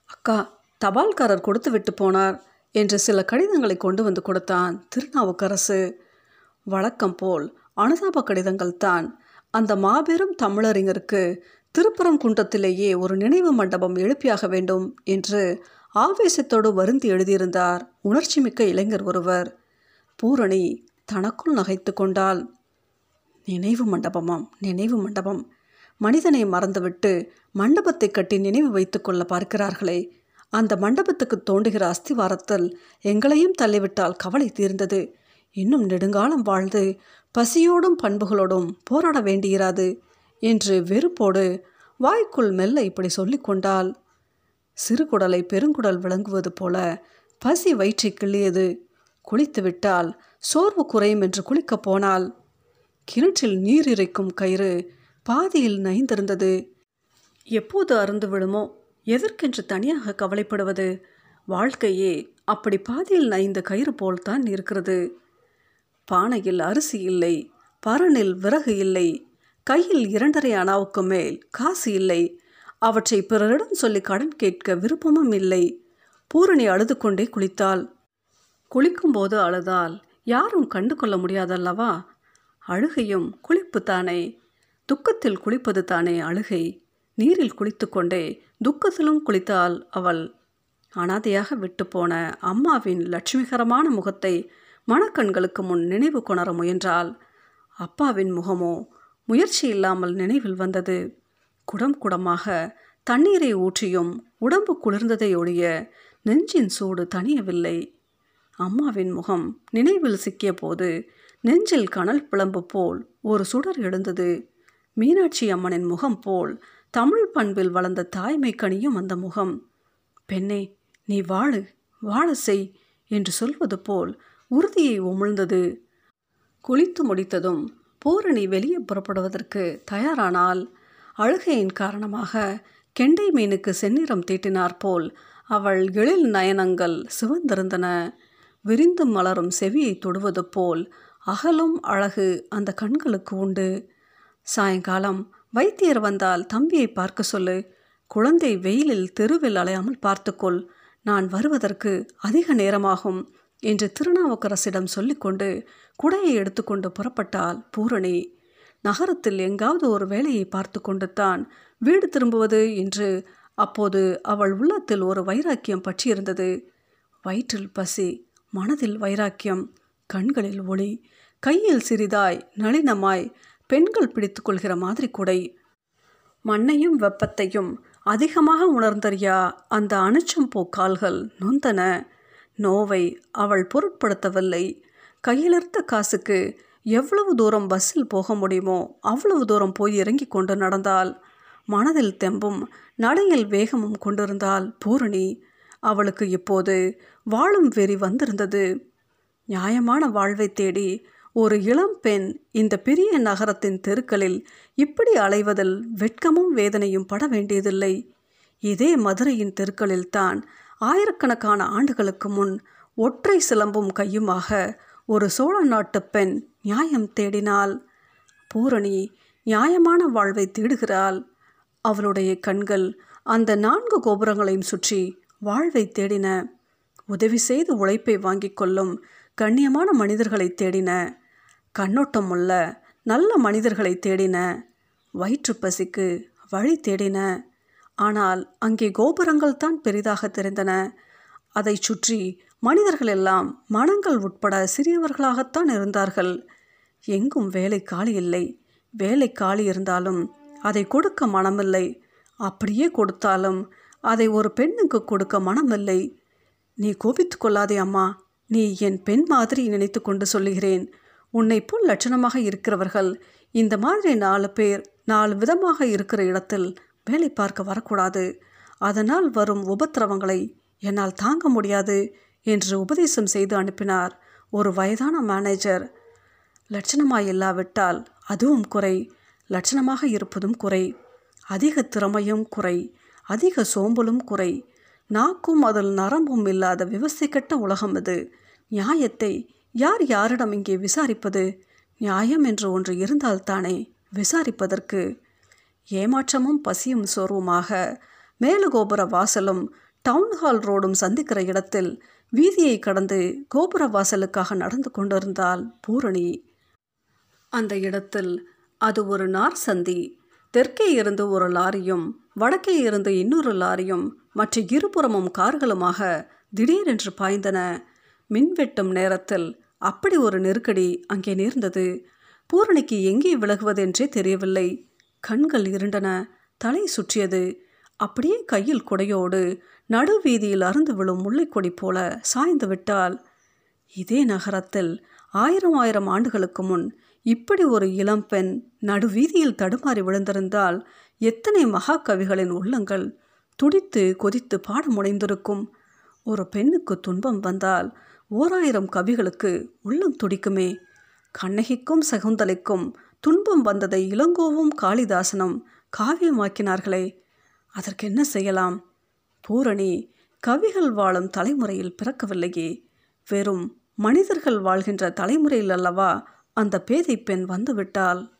அக்கா தபால்காரர் கொடுத்து விட்டு போனார் என்று சில கடிதங்களை கொண்டு வந்து கொடுத்தான் திருநாவுக்கரசு. வழக்கம் போல் அனுதாப கடிதங்கள் தான். அந்த மாபெரும் தமிழறிஞருக்கு திருப்பரங்குன்றத்திலேயே ஒரு நினைவு மண்டபம் எழுப்பியாக வேண்டும் என்று ஆவேசத்தோடு வருந்தி எழுதியிருந்தார் உணர்ச்சிமிக்க இளைஞர் ஒருவர். பூரணி தனக்குள் நகைத்து கொண்டாள். நினைவு மண்டபமாம் நினைவு மண்டபம். மனிதனை மறந்துவிட்டு மண்டபத்தை கட்டி நினைவு வைத்துக்கொள்ள பார்க்கிறார்களே அந்த மண்டபத்துக்கு தோண்டுகிற அஸ்திவாரத்தில் எங்களையும் தள்ளிவிட்டால் கவலை தீர்ந்தது. இன்னும் நெடுங்காலம் வாழ்ந்து பசியோடும் பண்புகளோடும் போராட வேண்டியிராது என்று வெறுப்போடு வாய்க்குள் மெல்ல இப்படி சொல்லிக்கொண்டால் சிறுகுடலை பெருங்குடல் விளங்குவது போல பசி வயிற்றை கிள்ளியது. குளித்து விட்டால் சோர்வு குறையும் என்று குளிக்கப் போனால் கிணற்றில் நீர் இறைக்கும் கயிறு பாதியில் நைந்திருந்தது. எப்போது அருந்து விழுமோ எதற்கென்று தனியாக கவலைப்படுவது? வாழ்க்கையே அப்படி பாதியில் நைந்த கயிறு போல்தான் இருக்கிறது. பானையில் அரிசி இல்லை பரனில் விறகு இல்லை கையில் இரண்டரை அணாவுக்கு மேல் காசு இல்லை அவற்றை பிறரிடம் சொல்லி கடன் கேட்க விருப்பமும் இல்லை. பூரணி அழுது கொண்டே குளித்தாள். குளிக்கும்போது அழுதால் யாரும் கண்டு கொள்ள முடியாதல்லவா? அழுகையும் குளிப்பு தானே துக்கத்தில் குளிப்பது தானே அழுகை. நீரில் குளித்து கொண்டே துக்கத்திலும் குளித்தாள் அவள் அனாதையாக விட்டுப்போன அம்மாவின் லட்சுமிகரமான முகத்தை மணக்கண்களுக்கு முன் நினைவு கொணர முயன்றாள். அப்பாவின் முகமோ முயற்சி இல்லாமல் நினைவில் வந்தது. குடம் குடமாக தண்ணீரை ஊற்றியும் உடம்பு குளிர்ந்ததை ஒழிய நெஞ்சின் சூடு தணியவில்லை. அம்மாவின் முகம் நினைவில் சிக்கிய போது நெஞ்சில் கனல் பிளம்பு போல் ஒரு சுடர் எழுந்தது. மீனாட்சி அம்மனின் முகம் போல் தமிழ் பண்பில் வளர்ந்த தாய்மை கனியும் அந்த முகம். பெண்ணே நீ வாழு வாழ செய் என்று சொல்வது போல் உறுதியை உமிழ்ந்தது. குளித்து முடித்ததும் பூரணி வெளியே புறப்படுவதற்கு தயாரானால் அழுகையின் காரணமாக கெண்டை மீனுக்கு செந்நிறம் தீட்டினார் போல் அவள் எழில் நயனங்கள் சிவந்திருந்தன. விரிந்து மலரும் செவியை தொடுவது போல் அகலும் அழகு அந்த கண்களுக்கு உண்டு. சாயங்காலம் வைத்தியர் வந்தால் தம்பியை பார்க்க சொல்லு. குழந்தை வெயிலில் தெருவில் அலையாமல் பார்த்துக்கொள். நான் வருவதற்கு அதிக நேரமாகும் என்று திருநாவுக்கரசிடம் சொல்லிக்கொண்டு குடையை எடுத்துக்கொண்டு புறப்பட்டாள் பூரணி. நகரத்தில் எங்காவது ஒரு வேலையை பார்த்து கொண்டு தான் வீடு திரும்புவது என்று அப்போது அவள் உள்ளத்தில் ஒரு வைராக்கியம் பற்றியிருந்தது. வயிற்றில் பசி மனதில் வைராக்கியம் கண்களில் ஒளி கையில் சிறிதாய் நளினமாய் பெண்கள் பிடித்து கொள்கிற மாதிரி குடை. மண்ணையும் வெப்பத்தையும் அதிகமாக உணர்ந்தறியா அந்த அணுச்சம் போக்கால்கள் நொந்தன. நோவை அவள் பொருட்படுத்தவில்லை. கையிலிருந்த காசுக்கு எவ்வளவு தூரம் பஸ்ஸில் போக முடியுமோ அவ்வளவு தூரம் போய் இறங்கி கொண்டு நடந்தால் மனதில் தெம்பும் நடையில் வேகமும் கொண்டிருந்தால் பூரணி. அவளுக்கு இப்போது வாழும் வெறி வந்திருந்தது. நியாயமான வாழ்வை தேடி ஒரு இளம் பெண் இந்த பெரிய நகரத்தின் தெருக்களில் இப்படி அலைவதில் வெட்கமும் வேதனையும் பட வேண்டியதில்லை. இதே மதுரையின் தெருக்களில்தான் ஆயிரக்கணக்கான ஆண்டுகளுக்கு முன் ஒற்றை சிலம்பும் கையுமாக ஒரு சோழ நாட்டு பெண் நியாயம் தேடினாள். பூரணி நியாயமான வாழ்வை தேடுகிறாள். அவளுடைய கண்கள் அந்த நான்கு கோபுரங்களையும் சுற்றி வாழ்வை தேடின. உதவி செய்து உழைப்பை வாங்கிக் கொள்ளும் கண்ணியமான மனிதர்களை தேடின. கண்ணோட்டம் உள்ள நல்ல மனிதர்களை தேடின வயிற்று பசிக்கு வழி தேடின. ஆனால் அங்கே கோபுரங்கள் தான் பெரிதாக தெரிந்தன. அதைச் சுற்றி மனிதர்கள் எல்லாம் மனங்கள் உட்பட சிறியவர்களாகத்தான் இருந்தார்கள். எங்கும் வேலை காலி இல்லை. வேலை காலி இருந்தாலும் அதை கொடுக்க மனமில்லை. அப்படியே கொடுத்தாலும் அதை ஒரு பெண்ணுக்கு கொடுக்க மனமில்லை. நீ கோபித்து கொள்ளாதே அம்மா. நீ என் பெண் மாதிரி நினைத்து கொண்டு சொல்லுகிறேன். உன்னை போல் லட்சணமாக இருக்கிறவர்கள் இந்த மாதிரி நாலு பேர் நாலு விதமாக இருக்கிற இடத்தில் வேலை பார்க்க வரக்கூடாது. அதனால் வரும் உபத்திரவங்களை என்னால் தாங்க முடியாது என்று உபதேசம் செய்து அனுப்பினார் ஒரு வயதான மேனேஜர் லட்சணமாக இல்லாவிட்டால் அதுவும் குறை லட்சணமாக இருப்பதும் குறை. அதிக திறமையும் குறை அதிக சோம்பலும் குறை. நாக்கும் அதில் நரம்பும் இல்லாத விவசாயிக்கட்ட உலகம் இது. நியாயத்தை யார் யாரிடம் இங்கே விசாரிப்பது? நியாயம் என்று ஒன்று இருந்தால்தானே விசாரிப்பதற்கு. ஏமாற்றமும் பசியும் சோர்வுமாக மேலுகோபுர வாசலும் டவுன்ஹால் ரோடும் சந்திக்கிற இடத்தில் வீதியை கடந்து கோபுர வாசலுக்காக நடந்து கொண்டிருந்தால் பூரணி. அந்த இடத்தில் அது ஒரு நார் சந்தி. தெற்கே இருந்து ஒரு லாரியும் வடக்கே இருந்து இன்னொரு லாரியும் மற்ற இருபுறமும் கார்களுமாக திடீரென்று பாய்ந்தன. மின்வெட்டும் நேரத்தில் அப்படி ஒரு நெருக்கடி அங்கே நேர்ந்தது. பூரணிக்கு எங்கே விலகுவதென்றே தெரியவில்லை. கண்கள் இருண்டன. தலை சுற்றியது. அப்படியே கையில் குடையோடு நடுவீதியில் அருந்து விழும் முல்லைக்கொடி போல சாய்ந்து விட்டால் இதே நகரத்தில் ஆயிரம் ஆயிரம் ஆண்டுகளுக்கு முன் இப்படி ஒரு இளம்பெண் நடுவீதியில் தடுமாறி விழுந்திருந்தால் எத்தனை மகாகவிகளின் உள்ளங்கள் துடித்து கொதித்து பாட முனைந்திருக்கும் ஒரு பெண்ணுக்கு துன்பம் வந்தால் ஓராயிரம் கவிகளுக்கு உள்ளம் துடிக்குமே. கண்ணகிக்கும் சகுந்தலைக்கும் துன்பம் வந்ததை இளங்கோவும் காளிதாசனும் காவியமாக்கினார்களே. அதற்கு என்ன செய்யலாம்? பூரணி கவிகள் வாழும் தலைமுறையில் பிறக்கவில்லையே. வெறும் மனிதர்கள் வாழ்கின்ற தலைமுறையில் அல்லவா அந்த பேதை பெண் வந்துவிட்டால்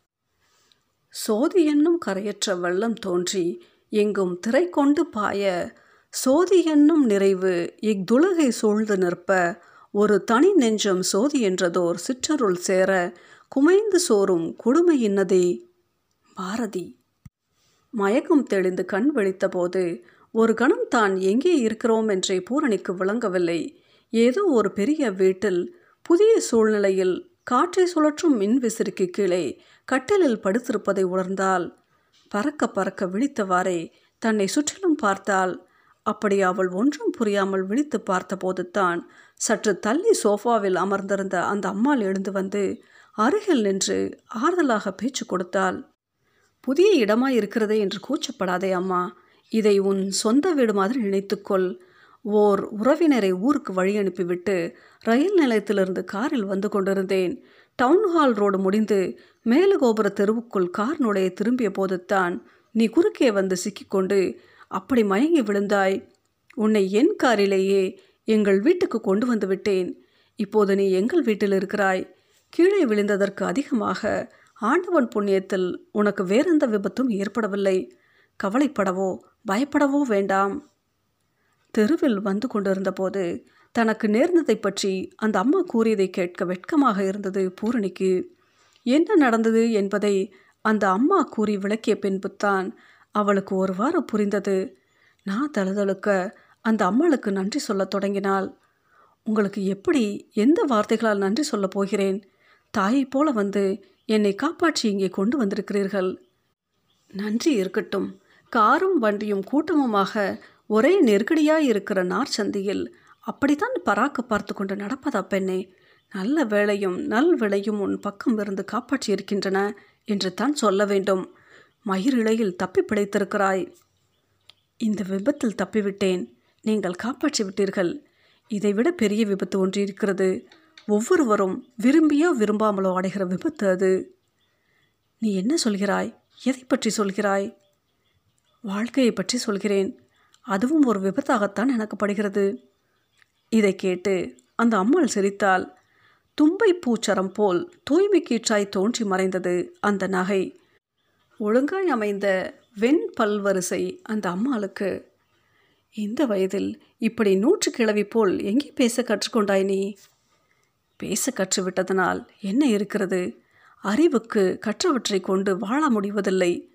சோதி என்னும் கரையற்ற வெள்ளம் தோன்றி எங்கும் திரை கொண்டு பாய சோதி என்னும் நிறைவு இக்குலகை சூழ்ந்து நிற்ப ஒரு தனி நெஞ்சம் சோதி என்றதோர் சிற்றருள் சேர குமைந்து சோறும் கொடுமை இன்னதே. பாரதி. மயக்கம் தெளிந்து கண் விழித்தபோது ஒரு கணம் தான் எங்கே இருக்கிறோம்? என்றே பூரணிக்கு விளங்கவில்லை. ஏதோ ஒரு பெரிய வீட்டில் புதிய சூழ்நிலையில் காற்றை சுழற்றும் மின்விசிறிக்கு கீழே கட்டிலில் படுத்திருப்பதை உணர்ந்தால் பறக்க பறக்க விழித்தவாறே தன்னை சுற்றிலும் பார்த்தால் அப்படி அவள் ஒன்றும் புரியாமல் விழித்து பார்த்தபோது தான் சற்று தள்ளி சோஃபாவில் அமர்ந்திருந்த அந்த அம்மாள் எழுந்து வந்து அருகில் நின்று ஆறுதலாக பேச்சு கொடுத்தாள். புதிய இடமா இருக்கிறதே என்று கூச்சப்படாதே அம்மா. இதை உன் சொந்த வீடு மாதிரி நினைத்துக்கொள். ஓர் உறவினரை ஊருக்கு வழி அனுப்பிவிட்டு ரயில் நிலையத்திலிருந்து காரில் வந்து கொண்டிருந்தேன். டவுன்ஹால் ரோடு முடிந்து மேலகோபுர தெருவுக்குள் கார் நுழைய திரும்பிய போதுத்தான் நீ குறுக்கே வந்து சிக்கிக்கொண்டு அப்படி மயங்கி விழுந்தாய். உன்னை என் காரிலேயே எங்கள் வீட்டுக்கு கொண்டு வந்து விட்டேன். இப்போது நீ எங்கள் வீட்டில் இருக்கிறாய். கீழே விழுந்ததற்கு அதிகமாக ஆண்டவன் புண்ணியத்தில் உனக்கு வேறெந்த விபத்தும் ஏற்படவில்லை. கவலைப்படவோ பயப்படவோ வேண்டாம். தெருவில் வந்து கொண்டிருந்தபோது தனக்கு நேர்ந்ததை பற்றி அந்த அம்மா கூறியதை கேட்க வெட்கமாக இருந்தது பூரணிக்கு. என்ன நடந்தது? என்பதை அந்த அம்மா கூறி விளக்கிய பின்புத்தான் அவளுக்கு ஒருவாறு புரிந்தது. நான் தழுதழுக்க அந்த அம்மாளுக்கு நன்றி சொல்லத் தொடங்கினாள். உங்களுக்கு எப்படி எந்த வார்த்தைகளால் நன்றி சொல்லப் போகிறேன்? தாயைப் போல வந்து என்னை காப்பாற்றி இங்கே கொண்டு வந்திருக்கிறீர்கள். நன்றி இருக்கட்டும். காரும் வண்டியும் கூட்டமுமாக ஒரே நெருக்கடியாக இருக்கிற நார் சந்தியில் அப்படித்தான் பராக்கு பார்த்து கொண்டு நடப்பதா பெண்ணே? நல்ல வேலையும் நல் விளையும் உன் பக்கம் இருந்து காப்பாற்றி இருக்கின்றன என்று தான் சொல்ல வேண்டும். மயிரிழையில் தப்பி பிழைத்திருக்கிறாய். இந்த விபத்தில் தப்பிவிட்டேன். நீங்கள் காப்பாற்றி விட்டீர்கள். இதைவிட பெரிய விபத்து ஒன்று இருக்கிறது. ஒவ்வொருவரும் விரும்பியோ விரும்பாமலோ அடைகிற விபத்து அது. நீ என்ன சொல்கிறாய்? எதை பற்றி சொல்கிறாய்? வாழ்க்கையை பற்றி சொல்கிறேன். அதுவும் ஒரு விபத்தாகத்தான் எனக்கு படுகிறது இதை கேட்டு அந்த அம்மாள் சிரித்தால் தும்பை பூச்சரம் போல் தூய்மை கீற்றாய் தோன்றி மறைந்தது அந்த நகை. ஒழுங்காய் அமைந்த வெண் பல்வரிசை அந்த அம்மாளுக்கு. இந்த வயதில் இப்படி நூற்று கிழவி போல் எங்கே பேச கற்றுக்கொண்டாய் நீ? பேச கற்றுவிட்டதனால் என்ன இருக்கிறது? அறிவுக்கு கற்றவற்றை கொண்டு வாழ முடிவதில்லை.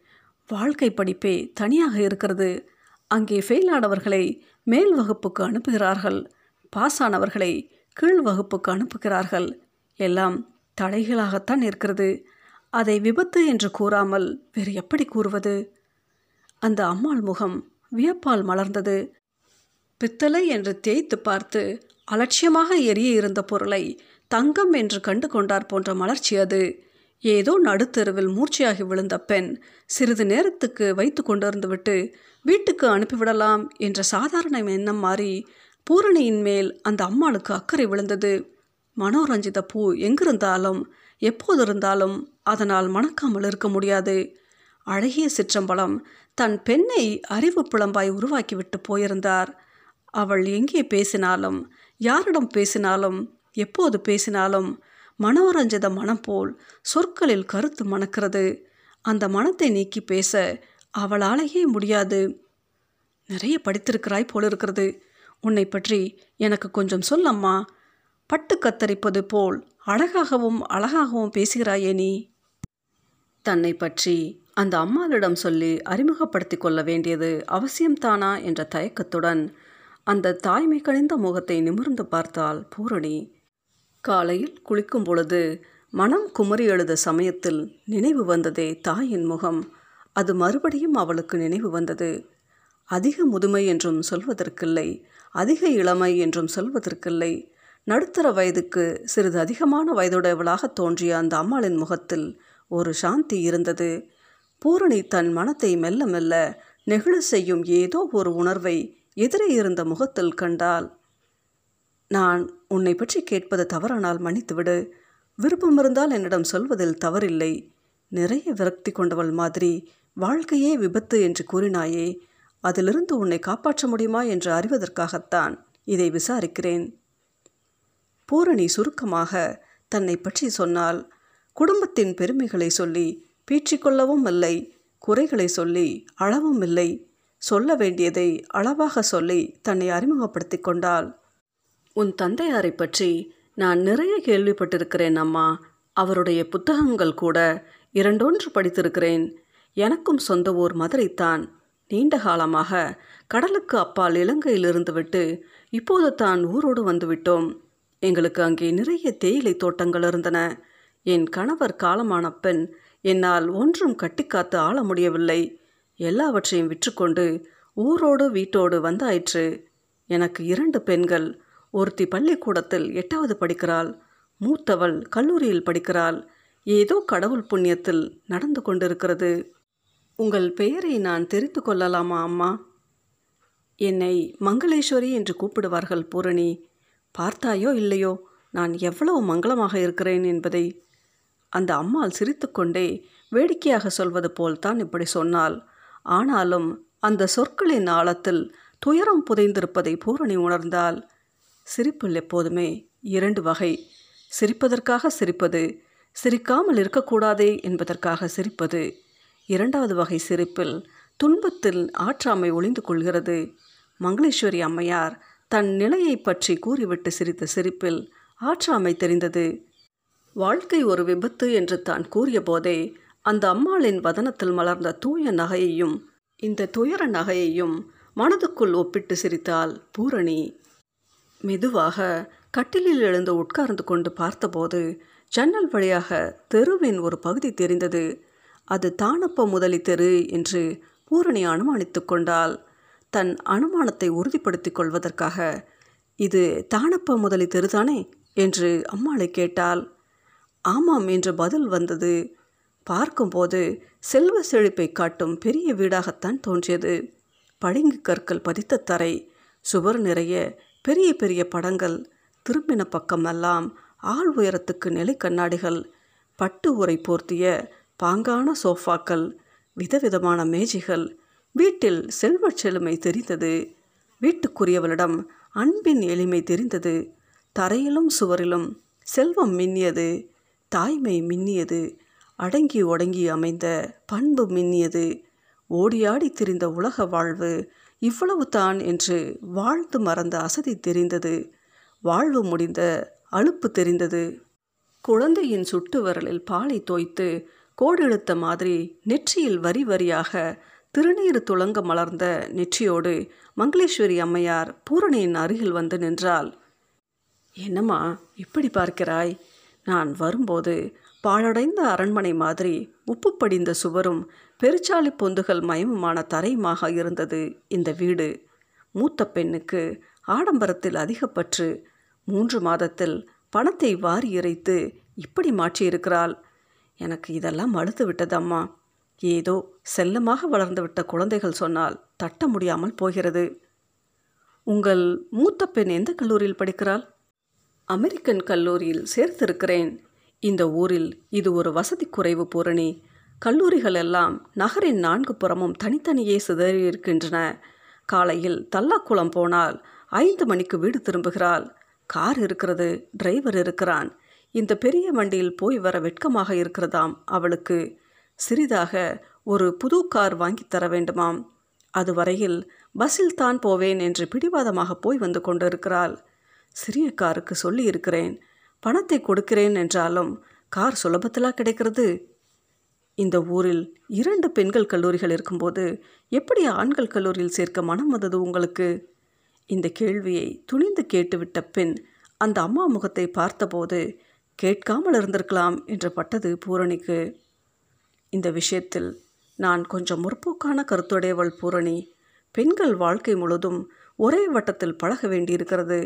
வாழ்க்கை படிப்பே தனியாக இருக்கிறது. அங்கே ஃபெயில் ஆனவர்களை மேல் வகுப்புக்கு அனுப்புகிறார்கள். பாஸானவர்களை கீழ் வகுப்புக்கு அனுப்புகிறார்கள். எல்லாம் தடைகளாகத்தான் இருக்கிறது. அதை விபத்து என்று கூறாமல் வேறு எப்படி கூறுவது? அந்த அம்மாள் முகம் வியப்பால் மலர்ந்தது. பித்தளை என்று தேய்த்து பார்த்து அலட்சியமாக எரிய இருந்த பொருளை தங்கம் என்று கண்டு கொண்டார் போன்ற மலர்ச்சி அது. ஏதோ நடுத்தெருவில் மூர்ச்சையாகி விழுந்த பெண் சிறிது நேரத்துக்கு வைத்து கொண்டிருந்துவிட்டு வீட்டுக்கு அனுப்பிவிடலாம் என்ற சாதாரண எண்ணம் மாறி பூரணியின் மேல் அந்த அம்மாளுக்கு அக்கறை விழுந்தது. மனோரஞ்சித பூ எங்கிருந்தாலும் எப்போது இருந்தாலும் அதனால் மணக்காமல் இருக்க முடியாது. அழகிய சிற்றம்பலம் தன் பெண்ணை அறிவு புலம்பாய் உருவாக்கிவிட்டு போயிருந்தார். அவள் எங்கே பேசினாலும் யாரிடம் பேசினாலும் எப்போது பேசினாலும் மனோரஞ்சித மனம் போல் சொற்களில் கருத்து மணக்கிறது. அந்த மனத்தை நீக்கி பேச அவளாலேயே முடியாது. நிறைய படித்திருக்கிறாய் போல் இருக்கிறது உன்னை பற்றி எனக்கு கொஞ்சம் சொல்லம்மா. பட்டு கத்தரிப்பது போல் அழகாகவும் அழகாகவும் பேசுகிறாயே நீ. தன்னை பற்றி அந்த அம்மாளிடம் சொல்லி அறிமுகப்படுத்தி கொள்ள வேண்டியது அவசியம்தானா என்ற தயக்கத்துடன் அந்த தாய்மை கணிந்த முகத்தை நிமிர்ந்து பார்த்தால் பூரணி. காலையில் குளிக்கும் பொழுது மனம் குமரி எழுத சமயத்தில் நினைவு வந்ததே தாயின் முகம். அது மறுபடியும் அவளுக்கு நினைவு வந்தது. அதிக முதுமை என்றும் சொல்வதற்கில்லை அதிக இளமை என்றும் சொல்வதற்கில்லை. நடுத்தர வயதுக்கு சிறிது அதிகமான வயதுடையவளாக தோன்றிய அந்த அம்மாளின் முகத்தில் ஒரு சாந்தி இருந்தது. பூரணி தன் மனத்தை மெல்ல மெல்ல நெகிழ செய்யும் ஏதோ ஒரு உணர்வை எதிரே இருந்த முகத்தில் கண்டால் நான் உன்னை பற்றி கேட்பது தவறானால் மன்னித்துவிடு. விருப்பம் இருந்தால் என்னிடம் சொல்வதில் தவறில்லை. நிறைய விரக்தி கொண்டவள் மாதிரி வாழ்க்கையே விபத்து என்று கூறினாயே அதிலிருந்து உன்னை காப்பாற்ற முடியுமா என்று அறிவதற்காகத்தான் இதை விசாரிக்கிறேன். பூரணி சுருக்கமாக தன்னை பற்றி சொன்னால் குடும்பத்தின் பெருமைகளை சொல்லி பீற்றிக்கொள்ளவும் இல்லை. குறைகளை சொல்லி அளவும் இல்லை. சொல்ல வேண்டியதை அளவாக சொல்லி தன்னை அறிமுகப்படுத்தி கொண்டாள். உன் தந்தையாரை பற்றி நான் நிறைய கேள்விப்பட்டிருக்கிறேன் அம்மா. அவருடைய புத்தகங்கள் கூட இரண்டொன்று படித்திருக்கிறேன். எனக்கும் சொந்த ஊர் மதுரைத்தான். நீண்ட காலமாக கடலுக்கு அப்பால் இலங்கையில் இருந்துவிட்டு இப்போது தான் ஊரோடு வந்துவிட்டோம் எங்களுக்கு அங்கே நிறைய தேயிலை தோட்டங்கள் இருந்தன. என் கணவர் காலமான பெண் என்னால் ஒன்றும் கட்டிக்காத்து ஆள முடியவில்லை. எல்லாவற்றையும் விற்றுக்கொண்டு ஊரோடு வீட்டோடு வந்தாயிற்று. எனக்கு இரண்டு பெண்கள். ஒருத்தி பள்ளிக்கூடத்தில் எட்டாவது படிக்கிறாள். மூத்தவள் கல்லூரியில் படிக்கிறாள். ஏதோ கடவுள் புண்ணியத்தில் நடந்து கொண்டிருக்கிறது. உங்கள் பெயரை நான் தெரிந்து கொள்ளலாமா அம்மா? என்னை மங்களேஸ்வரி என்று கூப்பிடுவார்கள் பூரணி. பார்த்தாயோ இல்லையோ நான் எவ்வளவு மங்களமாக இருக்கிறேன் என்பதை அந்த அம்மாள் சிரித்துக்கொண்டே வேடிக்கையாக சொல்வது போல்தான் இப்படி சொன்னாள். ஆனாலும் அந்த சொற்களின் ஆழத்தில் துயரம் புதைந்திருப்பதை பூரணி உணர்ந்தால் சிரிப்பில் எப்போதுமே இரண்டு வகை. சிரிப்பதற்காக சிரிப்பது சிரிக்காமல் இருக்கக்கூடாதே என்பதற்காக சிரிப்பது. இரண்டாவது வகை சிரிப்பில் துன்பத்தில் ஆற்றாமை ஒளிந்து கொள்கிறது. மங்களேஸ்வரி அம்மையார் தன் நிலையை பற்றி கூறிவிட்டு சிரித்த சிரிப்பில் ஆற்றாமை தெரிந்தது. வாழ்க்கை ஒரு விபத்து என்று தான் கூறிய போதே அந்த அம்மாளின் வதனத்தில் மலர்ந்த தூய நகையையும் இந்த துயர நகையையும் மனதுக்குள் ஒப்பிட்டு சிரித்தாள் பூரணி. மெதுவாக கட்டிலில் எழுந்து உட்கார்ந்து கொண்டு பார்த்தபோது ஜன்னல் வழியாக தெருவின் ஒரு பகுதி தெரிந்தது. அது தானப்ப முதலி தெரு என்று பூரணி அனுமானித்து கொண்டால் தன் அனுமானத்தை உறுதிப்படுத்திக் கொள்வதற்காக இது தானப்ப முதலி தெருதானே? என்று அம்மாளை கேட்டாள். ஆமாம் என்று பதில் வந்தது. பார்க்கும்போது செல்வ செழிப்பை காட்டும் பெரிய வீடாகத்தான் தோன்றியது. பளிங்கு கற்கள் பதித்த தரை சுவர் நிறைய பெரிய பெரிய படங்கள் திரும்பின பக்கமெல்லாம் ஆள் உயரத்துக்கு நிலை கண்ணாடிகள் பட்டு உரை போர்த்திய பாங்கான சோஃபாக்கள் விதவிதமான மேஜைகள் வீட்டில் செல்வச் செழுமை தெரிந்தது. வீட்டுக்குரியவளிடம் அன்பின் எளிமை தெரிந்தது. தரையிலும் சுவரிலும் செல்வம் மின்னியது. தாய்மை மின்னியது. அடங்கி ஒடங்கி அமைந்த பண்பு மின்னியது. ஓடியாடி திரிந்த உலக வாழ்வு இவ்வளவு தான் என்று வாழ்ந்து மறந்த அசதி தெரிந்தது. வாழ்வு முடிந்த அலுப்பு தெரிந்தது. குழந்தையின் சுட்டு விரலில் பாலை தோய்த்து கோடெழுத்த மாதிரி நெற்றியில் வரி வரியாக திருநீறு துளங்க மலர்ந்த நெற்றியோடு மங்களேஸ்வரி அம்மையார் பூரணியின் அருகில் வந்து நின்றாள். என்னம்மா இப்படி பார்க்கிறாய்? நான் வரும்போது பாழடைந்த அரண்மனை மாதிரி உப்பு படிந்த சுவரும் பெருச்சாளி பொந்துகள் மயமுமான தரையுமாக இருந்தது இந்த வீடு. மூத்த பெண்ணுக்கு ஆடம்பரத்தில் அதிகப்பற்று. மூன்று மாதத்தில் பணத்தை வாரி இறைத்து இப்படி மாற்றியிருக்கிறாள். எனக்கு இதெல்லாம் மழுத்து விட்டதம்மா. ஏதோ செல்லமாக வளர்ந்துவிட்ட குழந்தைகள் சொன்னால் தட்ட முடியாமல் போகிறது. உங்கள் மூத்த பெண் எந்த கல்லூரியில் படிக்கிறாள்? அமெரிக்கன் கல்லூரியில் சேர்த்திருக்கிறேன். இந்த ஊரில் இது ஒரு வசதி குறைவு பூரணி. கல்லூரிகள் எல்லாம் நகரின் நான்கு புறமும் தனித்தனியே சிதறியிருக்கின்றன. காலையில் தல்லாக்குளம் போனால் ஐந்து மணிக்கு வீடு திரும்புகிறாள். கார் இருக்கிறது டிரைவர் இருக்கிறான். இந்த பெரிய வண்டியில் போய் வர வெட்கமாக இருக்கிறதாம் அவளுக்கு. சிறிதாக ஒரு புது கார் வாங்கி தர வேண்டுமாம். அதுவரையில் பஸ்ஸில் தான் போவேன் என்று பிடிவாதமாக போய் வந்து கொண்டிருக்கிறாள். சிறிய காருக்கு சொல்லி இருக்கிறேன் பணத்தை கொடுக்கிறேன் என்றாலும் கார் சுலபத்திலாக கிடைக்கிறது? இந்த ஊரில் இரண்டு பெண்கள் கல்லூரிகள் இருக்கும்போது எப்படி ஆண்கள் கல்லூரியில் சேர்க்க மனம் வந்தது உங்களுக்கு? இந்த கேள்வியை துணிந்து கேட்டுவிட்ட பெண் அந்த அம்மா முகத்தை பார்த்தபோது கேட்காமல் இருந்திருக்கலாம் என்று பட்டது பூரணிக்கு. இந்த விஷயத்தில் நான் கொஞ்சம் முற்போக்கான கருத்துடையவள் பூரணி. பெண்கள் வாழ்க்கை முழுதும் ஒரே வட்டத்தில் பழக வேண்டியிருக்கிறது.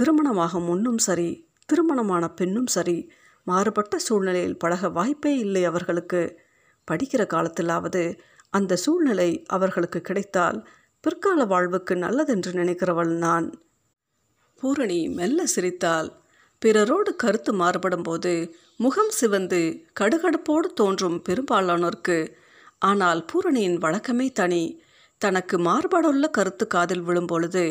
திருமணமாகும் முன்னும் சரி திருமணமான பெண்ணும் சரி மாறுபட்ட சூழ்நிலையில் பழக வாய்ப்பே இல்லை அவர்களுக்கு. படிக்கிற காலத்திலாவது அந்த சூழ்நிலை அவர்களுக்கு கிடைத்தால் பிற்கால வாழ்வுக்கு நல்லதென்று நினைக்கிறவள் நான். பூரணி மெல்ல சிரித்தாள். பிறரோடு கருத்து மாறுபடும் போது முகம் சிவந்து கடுகடுப்போடு தோன்றும் பெரும்பாலானோருக்கு. ஆனால் பூரணியின் வழக்கமே தனி. தனக்கு மாறுபாடுள்ள கருத்து காதில் விழும்பொழுது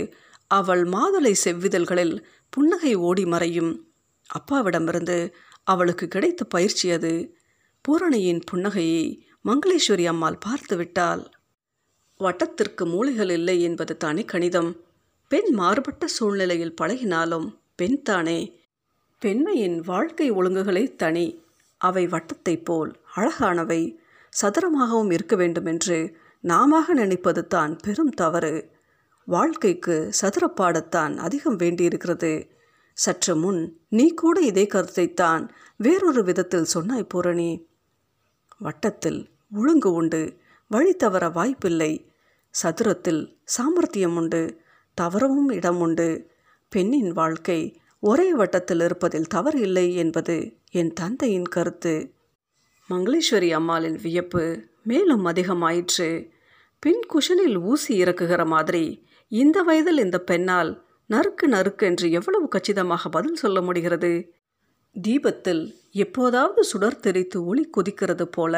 அவள் மாதுளை செவ்விதழ்களில் புன்னகை ஓடி மறையும். அப்பாவிடமிருந்து அவளுக்கு கிடைத்த பயிற்சி அது. பூரணியின் புன்னகையை மங்களேஸ்வரி அம்மாள் பார்த்துவிட்டாள் வட்டத்திற்கு மூளைகள் இல்லை என்பது தானே கணிதம். பெண் மாறுபட்ட சூழ்நிலையில் பழகினாலும் பெண் தானே. பெண்மையின் வாழ்க்கை ஒழுங்குகளே தனி. அவை வட்டத்தைப் போல் அழகானவை. சதுரமாகவும் இருக்க வேண்டும் என்று நாம நினைப்பது தான் பெரும் தவறு. வாழ்க்கைக்கு சதுரப்பாடத்தான் அதிகம் வேண்டியிருக்கிறது. சற்று முன் நீ கூட இதே கருத்தைத்தான் வேறொரு விதத்தில் சொன்னாய் பூரணி. வட்டத்தில் ஒழுங்கு உண்டு வழி தவற வாய்ப்பில்லை. சதுரத்தில் சாமர்த்தியம் உண்டு தவறவும் இடம் உண்டு. பெண்ணின் வாழ்க்கை ஒரே வட்டத்தில் இருப்பதில் தவறு இல்லை என்பது என் தந்தையின் கருத்து. மங்களேஸ்வரி அம்மாளின் வியப்பு மேலும் அதிகமாயிற்று. பின் குஷனில் ஊசி இறக்குகிற மாதிரி இந்த வயதில் இந்த பெண்ணால் நறுக்கு நறுக்கு என்று எவ்வளவு கச்சிதமாக பதில் சொல்ல முடிகிறது? தீபத்தில் எப்போதாவது சுடர் தெரித்து ஒளி கொதிக்கிறது போல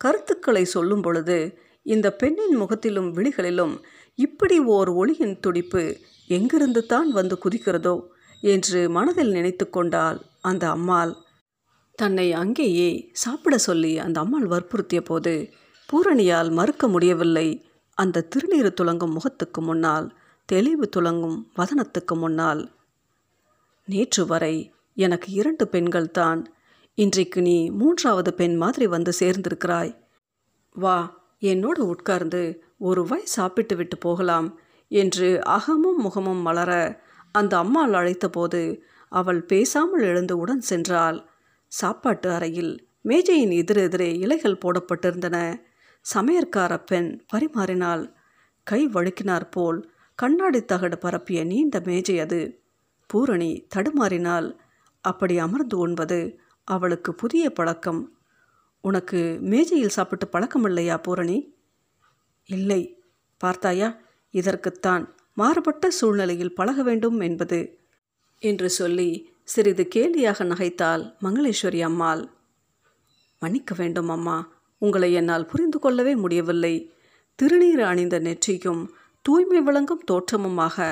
கருத்துக்களை சொல்லும் பொழுது இந்த பெண்ணின் முகத்திலும் விழிகளிலும் இப்படி ஓர் ஒளியின் துடிப்பு எங்கிருந்து தான் வந்து குதிக்கிறதோ என்று மனதில் நினைத்து கொண்டால் அந்த அம்மாள். தன்னை அங்கேயே சாப்பிட சொல்லி அந்த அம்மாள் வற்புறுத்திய போது பூரணியால் மறுக்க முடியவில்லை. அந்த திருநீறு துளங்கும் முகத்துக்கு முன்னால் தெளிவு துளங்கும் வதனத்துக்கு முன்னால். நேற்று வரை எனக்கு இரண்டு பெண்கள் தான். இன்றைக்கு நீ மூன்றாவது பெண் மாதிரி வந்து சேர்ந்திருக்கிறாய். வா என்னோடு உட்கார்ந்து ஒரு வாய் சாப்பிட்டு விட்டு போகலாம் என்று அகமும் முகமும் மலர அந்த அம்மாள் அழைத்தபோது அவள் பேசாமல் எழுந்து உடன் சென்றாள். சாப்பாட்டு அறையில் மேஜையின் எதிரெதிரே இலைகள் போடப்பட்டிருந்தன. சமையற்கார பெண் பரிமாறினாள் கை வழுக்கினார் போல் கண்ணாடி தகடு பரப்பிய நீண்ட மேஜை அது. பூரணி தடுமாறினாள் அப்படி அமர்ந்து உண்பது அவளுக்கு புதிய பழக்கம். உனக்கு மேஜையில் சாப்பிட்டு பழக்கம் இல்லையா பூரணி? இல்லை. பார்த்தாயா இதற்குத்தான் மாறுபட்ட சூழ்நிலையில் பழக வேண்டும் என்பது என்று சொல்லி சிறிது கேலியாக நகைத்தாள் மங்களேஸ்வரி அம்மாள். மன்னிக்க வேண்டும் அம்மா. உங்களை என்னால் புரிந்து கொள்ளவே முடியவில்லை. திருநீர் அணிந்த நெற்றியும் தூய்மை விளங்கும் தோற்றமுமாக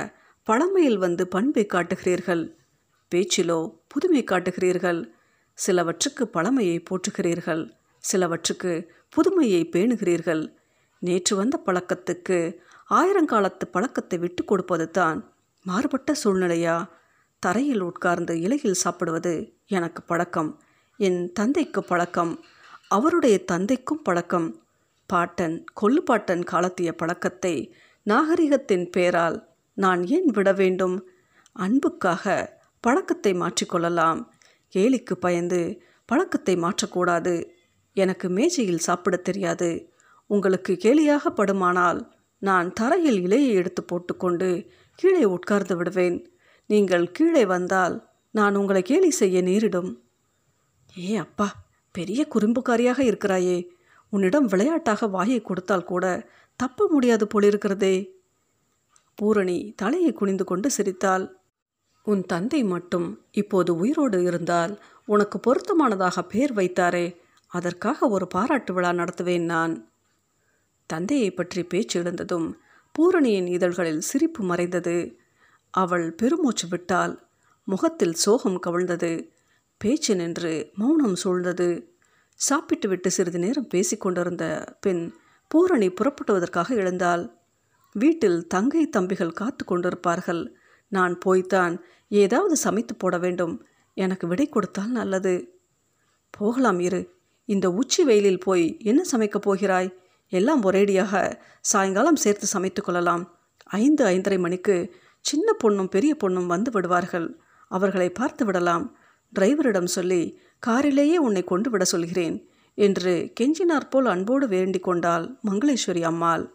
பழமையில் வந்து பண்பை காட்டுகிறீர்கள். பேச்சிலோ புதுமை காட்டுகிறீர்கள். சிலவற்றுக்கு பழமையை போற்றுகிறீர்கள். சிலவற்றுக்கு புதுமையை பேணுகிறீர்கள். நேற்று வந்த பழக்கத்துக்கு ஆயிரங்காலத்து பழக்கத்தை விட்டு கொடுப்பது தான் மாறுபட்ட சூழ்நிலையா? தரையில் உட்கார்ந்து இலையில் சாப்பிடுவது எனக்கு பழக்கம். என் தந்தைக்கு பழக்கம். அவருடைய தந்தைக்கும் பழக்கம். பாட்டன் கொல்லுப்பாட்டன் காலத்திய பழக்கத்தை நாகரிகத்தின் பேரால் நான் ஏன் விட வேண்டும்? அன்புக்காக பழக்கத்தை மாற்றிக்கொள்ளலாம் கேலிக்கு பயந்து பழக்கத்தை மாற்றக்கூடாது. எனக்கு மேஜையில் சாப்பிட தெரியாது. உங்களுக்கு கேலியாக படுமானால் நான் தரையில் இலையை எடுத்து போட்டுக்கொண்டு கீழே உட்கார்ந்து விடுவேன். நீங்கள் கீழே வந்தால் நான் உங்களை கேலி செய்ய நேரிடும். ஏ அப்பா! பெரிய குறும்புக்காரியாக இருக்கிறாயே. உன்னிடம் விளையாட்டாக வாயை கொடுத்தால் கூட தப்ப முடியாது போலிருக்கிறதே. பூரணி தலையை குனிந்து கொண்டு சிரித்தாள். உன் தந்தை மட்டும் இப்போது உயிரோடு இருந்தால் உனக்கு பொருத்தமானதாக பேர் வைத்தாரே. அதற்காக ஒரு பாராட்டு விழா நடத்துவேன் நான். தந்தையை பற்றி பேச்சு எழுந்ததும் பூரணியின் இதழ்களில் சிரிப்பு மறைந்தது. அவள் பெருமூச்சு விட்டால் முகத்தில் சோகம் கவிழ்ந்தது. பேச்சு நின்று மௌனம் சூழ்ந்தது. சாப்பிட்டுவிட்டு சிறிது நேரம் பேசிக்கொண்டிருந்த பின் பூரணி புறப்படுவதற்காக எழுந்தாள். வீட்டில் தங்கை தம்பிகள் காத்து கொண்டிருப்பார்கள். நான் போய்த்தான். ஏதாவது சமைத்து போட வேண்டும். எனக்கு விடை கொடுத்தால் நல்லது. போகலாம் இரு. இந்த உச்சி வெயிலில் போய் என்ன சமைக்கப் போகிறாய்? எல்லாம் ஒரேடியாக சாயங்காலம் சேர்த்து சமைத்து கொள்ளலாம். ஐந்து ஐந்தரை மணிக்கு சின்ன பொண்ணும் பெரிய பொண்ணும் வந்து விடுவார்கள். அவர்களை பார்த்து விடலாம். டிரைவரிடம் சொல்லி காரிலேயே உன்னை கொண்டு விட சொல்கிறேன் என்று கெஞ்சினார் போல் அன்போடு வேண்டிக் கொண்டாள் மங்களேஸ்வரி அம்மாள்.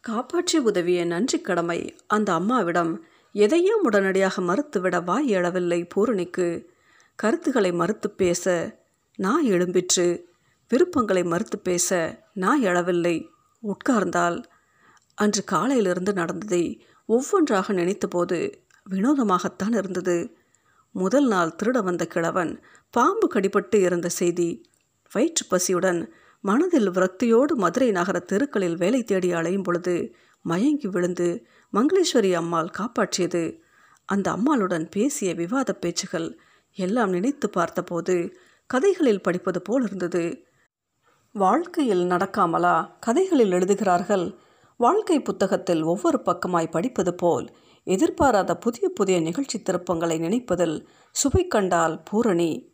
காப்பாற்றி உதவிய நன்றி கடமை அந்த அம்மாவிடம் எதையும் உடனடியாக மறுத்துவிட வாய் எழவில்லை பூரணிக்கு. கருத்துக்களை மறுத்து பேச நான் எழும்பிற்று. விருப்பங்களை மறுத்து பேச நான் எழவில்லை. உட்கார்ந்தால் அன்று காலையிலிருந்து நடந்ததை ஒவ்வொன்றாக நினைத்தபோது வினோதமாகத்தான் இருந்தது. முதல் நாள் திருட வந்த கிழவன் பாம்பு கடிபட்டு இருந்த செய்தி. வயிற்று பசியுடன் மனதில் விரக்தியோடு மதுரை நகர தெருக்களில் வேலை தேடி அலையும் பொழுது மயங்கி விழுந்து மங்களேஸ்வரி அம்மாள் காப்பாற்றியது. அந்த அம்மாளுடன் பேசிய விவாத பேச்சுகள் எல்லாம் நினைத்து பார்த்தபோது கதைகளில் படிப்பது போல் இருந்தது. வாழ்க்கையில் நடக்காமலா கதைகளில் எழுதுகிறார்கள்? வாழ்க்கை புத்தகத்தில் ஒவ்வொரு பக்கமாய் படிப்பது போல் எதிர்பாராத புதிய புதிய நிகழ்ச்சி திருப்பங்களை நினைப்பதில் சுவை கண்டால் பூரணி.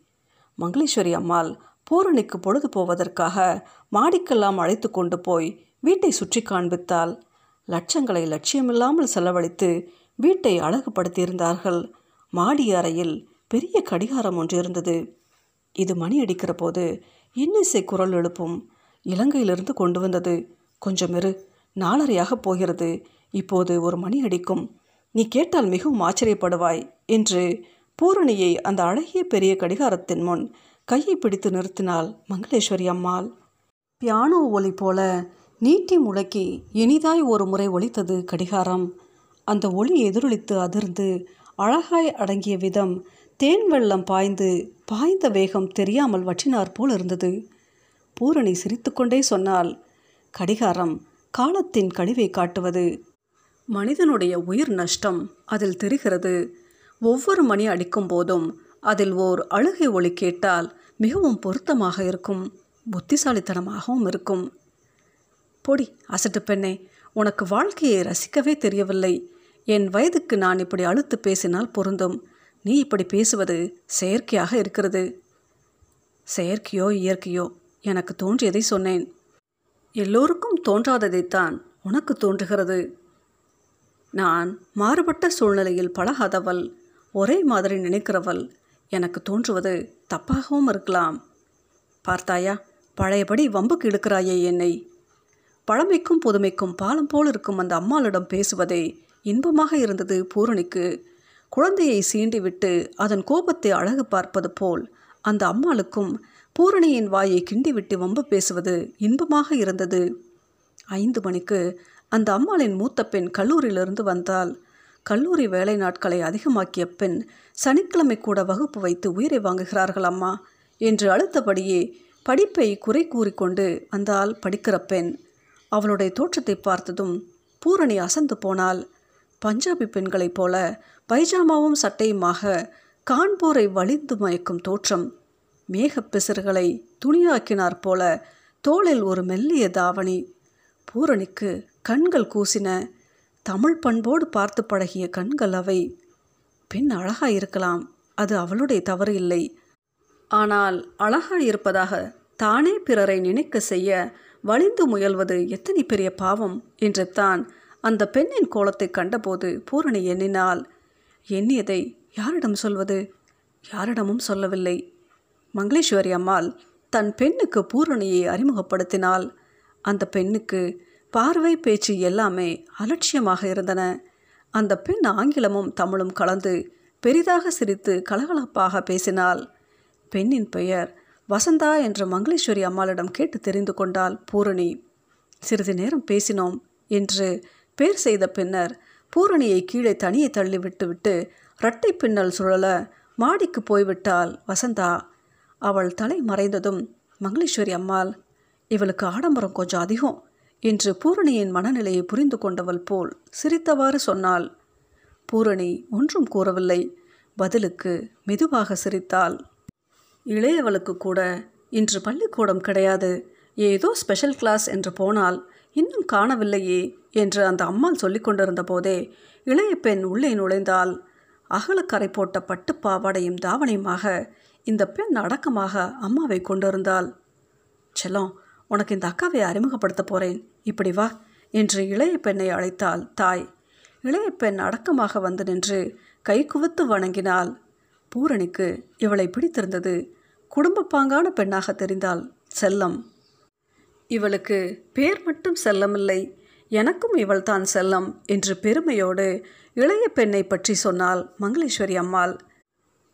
மங்களேஸ்வரி அம்மாள் பூரணிக்கு பொழுது போவதற்காக மாடிக்கெல்லாம் அழைத்து கொண்டு போய் வீட்டை சுற்றி காண்பித்தால் லட்சங்களை லட்சியமில்லாமல் செலவழித்து வீட்டை அழகுபடுத்தியிருந்தார்கள். மாடி அறையில் பெரிய கடிகாரம் ஒன்று இருந்தது. இது மணி அடிக்கிற போது இன்னிசை குரல் எழுப்பும். இலங்கையிலிருந்து கொண்டு வந்தது கொஞ்சம் இரு நாலரையாக போகிறது. இப்போது ஒரு மணி அடிக்கும். நீ கேட்டால் மிகவும் ஆச்சரியப்படுவாய் என்று பூரணியை அந்த அழகிய பெரிய கடிகாரத்தின் முன் கையை பிடித்து நிறுத்தினாள் மங்களேஸ்வரி அம்மாள். பியானோ ஒலி போல நீட்டி முழக்கி இனிதாய் ஒரு முறை ஒலித்தது கடிகாரம். அந்த ஒளி எதிரொலித்து அதிர்ந்து அழகாய் அடங்கிய விதம் தேன் வெள்ளம் பாய்ந்து பாய்ந்த வேகம் தெரியாமல் வற்றினார் போல் இருந்தது. பூரணி சிரித்துக்கொண்டே சொன்னால் கடிகாரம் காலத்தின் கழிவை காட்டுவது மனிதனுடைய உயிர் நஷ்டம் அதில் தெரிகிறது. ஒவ்வொரு மணி அடிக்கும் போதும் அதில் ஓர் அழுகை ஒளி கேட்டால் மிகவும் பொருத்தமாக இருக்கும் புத்திசாலித்தனமாகவும் இருக்கும். பொடி அசட்டு பெண்ணே உனக்கு வாழ்க்கையை ரசிக்கவே தெரியவில்லை. என் வயதுக்கு நான் இப்படி அழுத்து பேசினால் பொருந்தும். நீ இப்படி பேசுவது செயற்கையாக இருக்கிறது. செயற்கையோ இயற்கையோ எனக்கு தோன்றியதை சொன்னேன். எல்லோருக்கும் தோன்றாததைத்தான் உனக்கு தோன்றுகிறது. நான் மாறுபட்ட சூழ்நிலையில் பழகாதவள் ஒரே மாதிரி நினைக்கிறவள் எனக்கு தோன்றுவது தப்பாகவும் இருக்கலாம். பார்த்தாயா பழையபடி வம்புக்கு இழுக்கிறாயே என்னை. பழமைக்கும் புதுமைக்கும் பாலம் போல் இருக்கும் அந்த அம்மாளிடம் பேசுவதே இன்பமாக இருந்தது பூரணிக்கு. குழந்தையை சீண்டிவிட்டு அதன் கோபத்தை அழகு பார்ப்பது போல் அந்த அம்மாளுக்கும் பூரணியின் வாயை கிண்டிவிட்டு வம்பு பேசுவது இன்பமாக இருந்தது. ஐந்து மணிக்கு அந்த அம்மாளின் மூத்த பெண் கல்லூரியிலிருந்து வந்தால் கல்லூரி வேலை நாட்களை அதிகமாக்கிய பெண் சனிக்கிழமை கூட வகுப்பு வைத்து உயிரை வாங்குகிறார்கள் அம்மா என்று அழுத்தபடியே படிப்பை குறை கூறிக்கொண்டு வந்தால் படிக்கிற பெண். அவளுடைய தோற்றத்தை பார்த்ததும் பூரணி அசந்து போனால் பஞ்சாபி பெண்களைப் போல பைஜாமாவும் சட்டையுமாக கான்பூரை வலிந்து மயக்கும் தோற்றம். மேகப்பிசர்களை துணியாக்கினார் போல தோளில் ஒரு மெல்லிய தாவணி. பூரணிக்கு கண்கள் கூசின. தமிழ் பண்போடு பார்த்து பழகிய கண்கள் அவை. பெண் அழகாக இருக்கலாம் அது அவளுடைய தவறு இல்லை. ஆனால் அழகாக இருப்பதாக தானே பிறரை நினைக்க செய்ய வலிந்து முயல்வது எத்தனை பெரிய பாவம் என்று தான் அந்த பெண்ணின் கோலத்தை கண்டபோது பூரணி எண்ணினாள். எண்ணியதை யாரிடம் சொல்வது? யாரிடமும் சொல்லவில்லை. மங்களேஸ்வரி அம்மாள் தன் பெண்ணுக்கு பூரணியை அறிமுகப்படுத்தினாள். அந்த பெண்ணுக்கு பார்வை பேச்சு எல்லாமே அலட்சியமாக இருந்தன. அந்த பெண் ஆங்கிலமும் தமிழும் கலந்து பெரிதாக சிரித்து கலகலப்பாக பேசினாள். பெண்ணின் பெயர் வசந்தா என்று மங்களேஸ்வரி அம்மாளிடம் கேட்டு தெரிந்து கொண்டாள் பூரணி. சிறிது நேரம் பேசினோம் என்று பேர் செய்த பின்னர் பூரணியை கீழே தனியே தள்ளி விட்டுவிட்டு இரட்டை பின்னல் சுழல மாடிக்கு போய்விட்டாள் வசந்தா. அவள் தலை மறைந்ததும் மங்களேஸ்வரி அம்மாள் இவளுக்கு ஆடம்பரம் கொஞ்சம் அதிகம். என்று பூரணியின் மனநிலையை புரிந்து கொண்டவள் போல் சிரித்தவாறு சொன்னாள். பூரணி ஒன்றும் கூறவில்லை. பதிலுக்கு மெதுவாக சிரித்தாள். இளையவளுக்கு கூட இன்று பள்ளிக்கூடம் கிடையாது. ஏதோ ஸ்பெஷல் கிளாஸ் என்று போனால் இன்னும் காணவில்லையே என்று அந்த அம்மாள் சொல்லிக் கொண்டிருந்த போதே இளைய பெண் உள்ளே நுழைந்தால் அகலக்கரை போட்ட பட்டு பாவாடையும் தாவணையுமாக இந்த பெண் அடக்கமாக அம்மாவை கொண்டிருந்தாள். செல்லம் உனக்கு இந்த அக்காவை அறிமுகப்படுத்த போகிறேன் இப்படி வா என்று இளைய பெண்ணை அழைத்தாள் தாய். இளைய பெண் அடக்கமாக வந்து நின்று கை குவித்து வணங்கினாள். பூரணிக்கு இவளை பிடித்திருந்தது. குடும்ப பாங்கான பெண்ணாக தெரிந்தாள் செல்லம். இவளுக்கு பேர் மட்டும் செல்லமில்லை எனக்கும் இவள்தான் செல்லம் என்று பெருமையோடு இளைய பெண்ணை பற்றி சொன்னாள் மங்களேஸ்வரி அம்மாள்.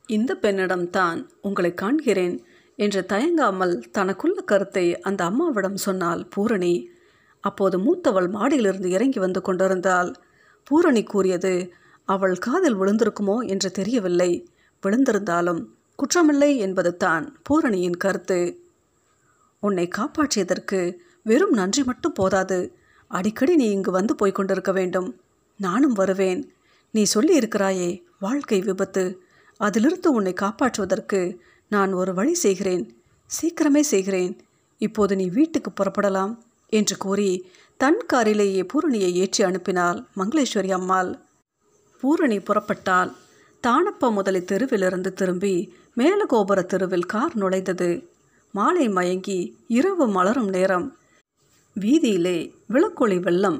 இந்த பெண்ணிடம்தான் உங்களை காண்கிறேன். என்று தயங்காமல் தனக்குள்ள கருத்தை அந்த அம்மாவிடம் சொன்னாள் பூரணி. அப்போது மூத்தவள் மாடியிலிருந்து இறங்கி வந்து கொண்டிருந்தாள். பூரணி கூறியது அவள் காதில் விழுந்திருக்குமோ என்று தெரியவில்லை. விழுந்திருந்தாலும் குற்றமில்லை என்பது தான் பூரணியின் கருத்து. உன்னை காப்பாற்றியதற்கு வெறும் நன்றி மட்டும் போதாது. அடிக்கடி நீ இங்கு வந்து போய்க் கொண்டிருக்க வேண்டும். நானும் வருவேன். நீ சொல்லி இருக்கிறாயே வாழ்க்கை விபத்து. அதிலிருந்து உன்னை காப்பாற்றுவதற்கு நான் ஒரு வழி செய்கிறேன். சீக்கிரமே செய்கிறேன். இப்போது நீ வீட்டுக்கு புறப்படலாம் என்று கூறி தன் காரிலேயே பூரணியை ஏற்றி அனுப்பினாள் மங்களேஸ்வரி அம்மாள். பூரணி புறப்பட்டால் தானப்ப முதலி தெருவிலிருந்து திரும்பி மேலகோபுர தெருவில் கார் நுழைந்தது. மாலை மயங்கி இரவு மலரும் நேரம். வீதியிலே விளக்கொளி வெள்ளம்.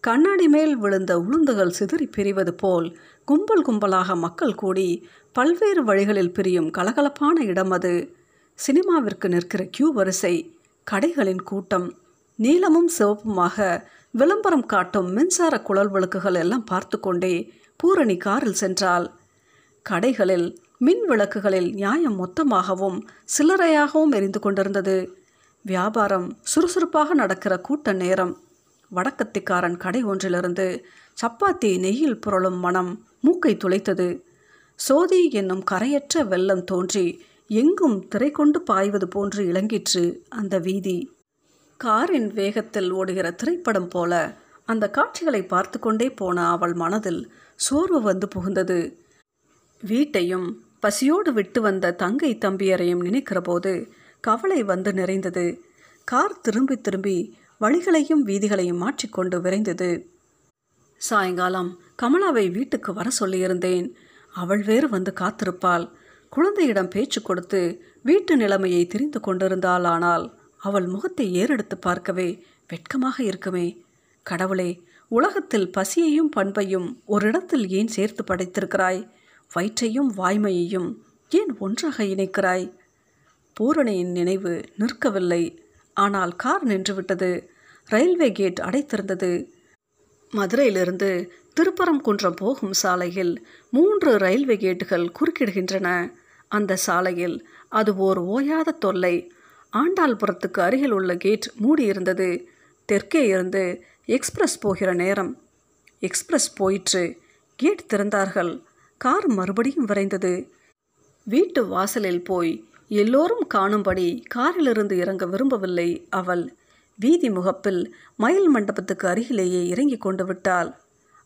கண்ணாடி மேல் விழுந்த உளுந்துகள் சிதறி பிரிவது போல் கும்பல் கும்பலாக மக்கள் கூடி பல்வேறு வழிகளில் பிரியும் கலகலப்பான இடம் அது. சினிமாவிற்கு நிற்கிற கியூ வரிசை கடைகளின் கூட்டம் நீலமும் சிவப்புமாக விளம்பரம் காட்டும் மின்சார குழல் விளக்குகள் எல்லாம் பார்த்து கொண்டே பூரணி காரில் சென்றாள். கடைகளில் மின் விளக்குகளில் நியாயம் மொத்தமாகவும் சில்லறையாகவும் எரிந்து கொண்டிருந்தது. வியாபாரம் சுறுசுறுப்பாக நடக்கிற கூட்ட நேரம். வடக்கத்திக்காரன் கடை ஒன்றிலிருந்து சப்பாத்தி நெய்யில் புரளும் மனம் மூக்கை துளைத்தது. சோதி என்னும் கரையற்ற வெள்ளம் தோன்றி எங்கும் திரை கொண்டு பாய்வது போன்று இளங்கிற்று அந்த வீதி. காரின் வேகத்தில் ஓடுகிற திரைப்படம் போல அந்த காட்சிகளை பார்த்து கொண்டே போன அவள் மனதில் சோர்வு வந்து புகுந்தது. வீட்டையும் பசியோடு விட்டு வந்த தங்கை தம்பியரையும் நினைக்கிறபோது கவலை வந்து நிறைந்தது. கார் திரும்பி திரும்பி வழிகளையும் வீதிகளையும் மாற்றிக்கொண்டு விரைந்தது. சாயங்காலம் கமலாவை வீட்டுக்கு வர சொல்லியிருந்தேன். அவள் வேறு வந்து காத்திருப்பாள். குழந்தையிடம் பேச்சு கொடுத்து வீட்டு நிலைமையை தெரிந்து கொண்டிருந்தாள் ஆனால் அவள் முகத்தை ஏறெடுத்து பார்க்கவே வெட்கமாக இருக்குமே. கடவுளே உலகத்தில் பசியையும் பண்பையும் ஒரு இடத்தில் ஏன் சேர்த்து படைத்திருக்கிறாய்? வயிற்றையும் வாய்மையையும் ஏன் ஒன்றாக இணைக்கிறாய்? பூரணியின் நினைவு நிற்கவில்லை. ஆனால் கார் நின்றுவிட்டது. ரயில்வே கேட் அடைத்திருந்தது. மதுரையிலிருந்து திருப்பரங்குன்றம் போகும் சாலையில் மூன்று ரயில்வே கேட்டுகள் குறுக்கிடுகின்றன. அந்த சாலையில் அது ஓர் ஓயாத தொல்லை. ஆண்டாள்புரத்துக்கு அருகில் உள்ள கேட் மூடியிருந்தது. தெற்கே இருந்து எக்ஸ்பிரஸ் போகிற நேரம். எக்ஸ்பிரஸ் போயிற்று. கேட் திறந்தார்கள். கார் மறுபடியும் விரைந்தது. வீட்டு வாசலில் போய் எல்லோரும் காணும்படி காரிலிருந்து இறங்க விரும்பவில்லை. அவள் வீதி முகப்பில் மயில் மண்டபத்துக்கு அருகிலேயே இறங்கி கொண்டு விட்டாள்.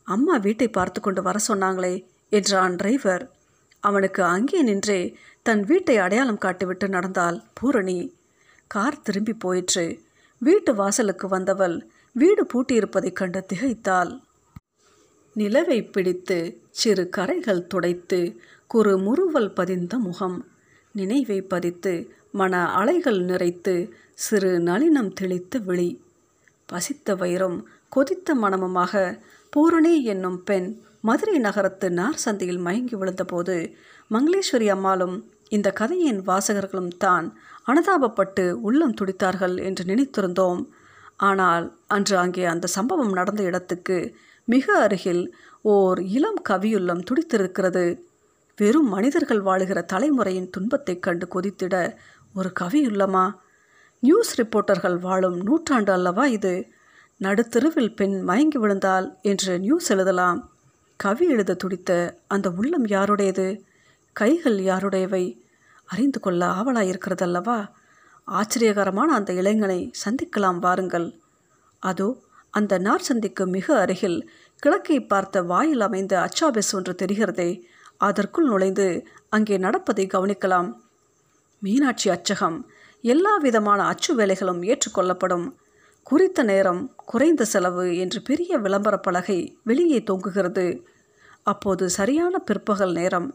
அம்மா வீட்டை பார்த்து கொண்டு வர சொன்னாங்களே என்றான் டிரைவர். அவனுக்கு அங்கே நின்றே தன் வீட்டை அடையாளம் காட்டிவிட்டு நடந்தாள் பூரணி. கார் திரும்பி போயிற்று. வீட்டு வாசலுக்கு வந்தவள் வீடு பூட்டியிருப்பதைக் கண்டு திகைத்தாள். நிலவை பிடித்து சிறு கரைகள் துடைத்து குறு முறுவல் பதிந்த முகம். நினைவை பதித்து மன அலைகள் நிறைத்து சிறு நளினம் தெளித்த விழி. பசித்த வயிறும் கொதித்த மனமுமாக பூரணி என்னும் பெண் மதுரை நகரத்து நார் சந்தையில் மயங்கி விழுந்தபோது மங்களேஸ்வரி அம்மாளும் இந்த கதையின் வாசகர்களும் தான் அனுதாபப்பட்டு உள்ளம் துடித்தார்கள் என்று நினைத்திருந்தோம். ஆனால் அன்று அங்கே அந்த சம்பவம் நடந்த இடத்துக்கு மிக அருகில் ஓர் இளம் கவியுள்ளம் துடித்திருக்கிறது. வெறும் மனிதர்கள் வாழுகிற தலைமுறையின் துன்பத்தைக் கண்டு கொதித்திட ஒரு கவி உள்ளமா? நியூஸ் ரிப்போர்ட்டர்கள் வாழும் நூற்றாண்டு அல்லவா இது? நடுத்தெருவில் பெண் மயங்கி விழுந்தால் என்று நியூஸ் எழுதலாம். கவி எழுத துடித்த அந்த உள்ளம் யாருடையது? கைகள் யாருடையவை? அறிந்து கொள்ள ஆவலாயிருக்கிறதல்லவா ஆச்சரியகரமான அந்த இளைஞனை சந்திக்கலாம் வாருங்கள். அதோ அந்த நார் சந்திக்கு மிக அருகில் கிழக்கை பார்த்த வாயில் அமைந்த அச்சாபெஸ் ஒன்று தெரிகிறதே. அதற்குள் நுழைந்து அங்கே நடப்பதை கவனிக்கலாம். மீனாட்சி அச்சகம் எல்லா விதமான அச்சு வேலைகளும் ஏற்றுக்கொள்ளப்படும் குறித்த நேரம் குறைந்த செலவு என்று பெரிய விளம்பர பலகை வெளியே தொங்குகிறது. அப்போது சரியான பிற்பகல் நேரம்.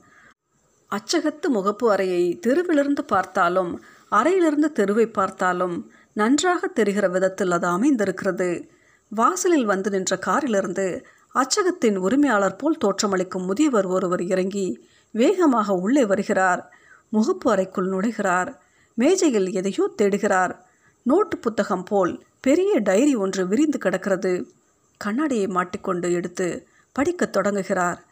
அச்சகத்து முகப்பு அறையை தெருவிலிருந்து பார்த்தாலும் அறையிலிருந்து தெருவை பார்த்தாலும் நன்றாக தெரிகிற விதத்தில் அது அமைந்திருக்கிறது. வாசலில் வந்து நின்ற காரிலிருந்து அச்சகத்தின் உரிமையாளர் போல் தோற்றமளிக்கும் முதியவர் ஒருவர் இறங்கி வேகமாக உள்ளே வருகிறார். முகப்பு அறைக்குள் நுழைகிறார். மேஜையில் எதையோ தேடுகிறார். நோட்டு புத்தகம் போல் பெரிய டைரி ஒன்று விரிந்து கிடக்கிறது. கண்ணாடியை மாட்டிக்கொண்டு எடுத்து படிக்கத் தொடங்குகிறார்.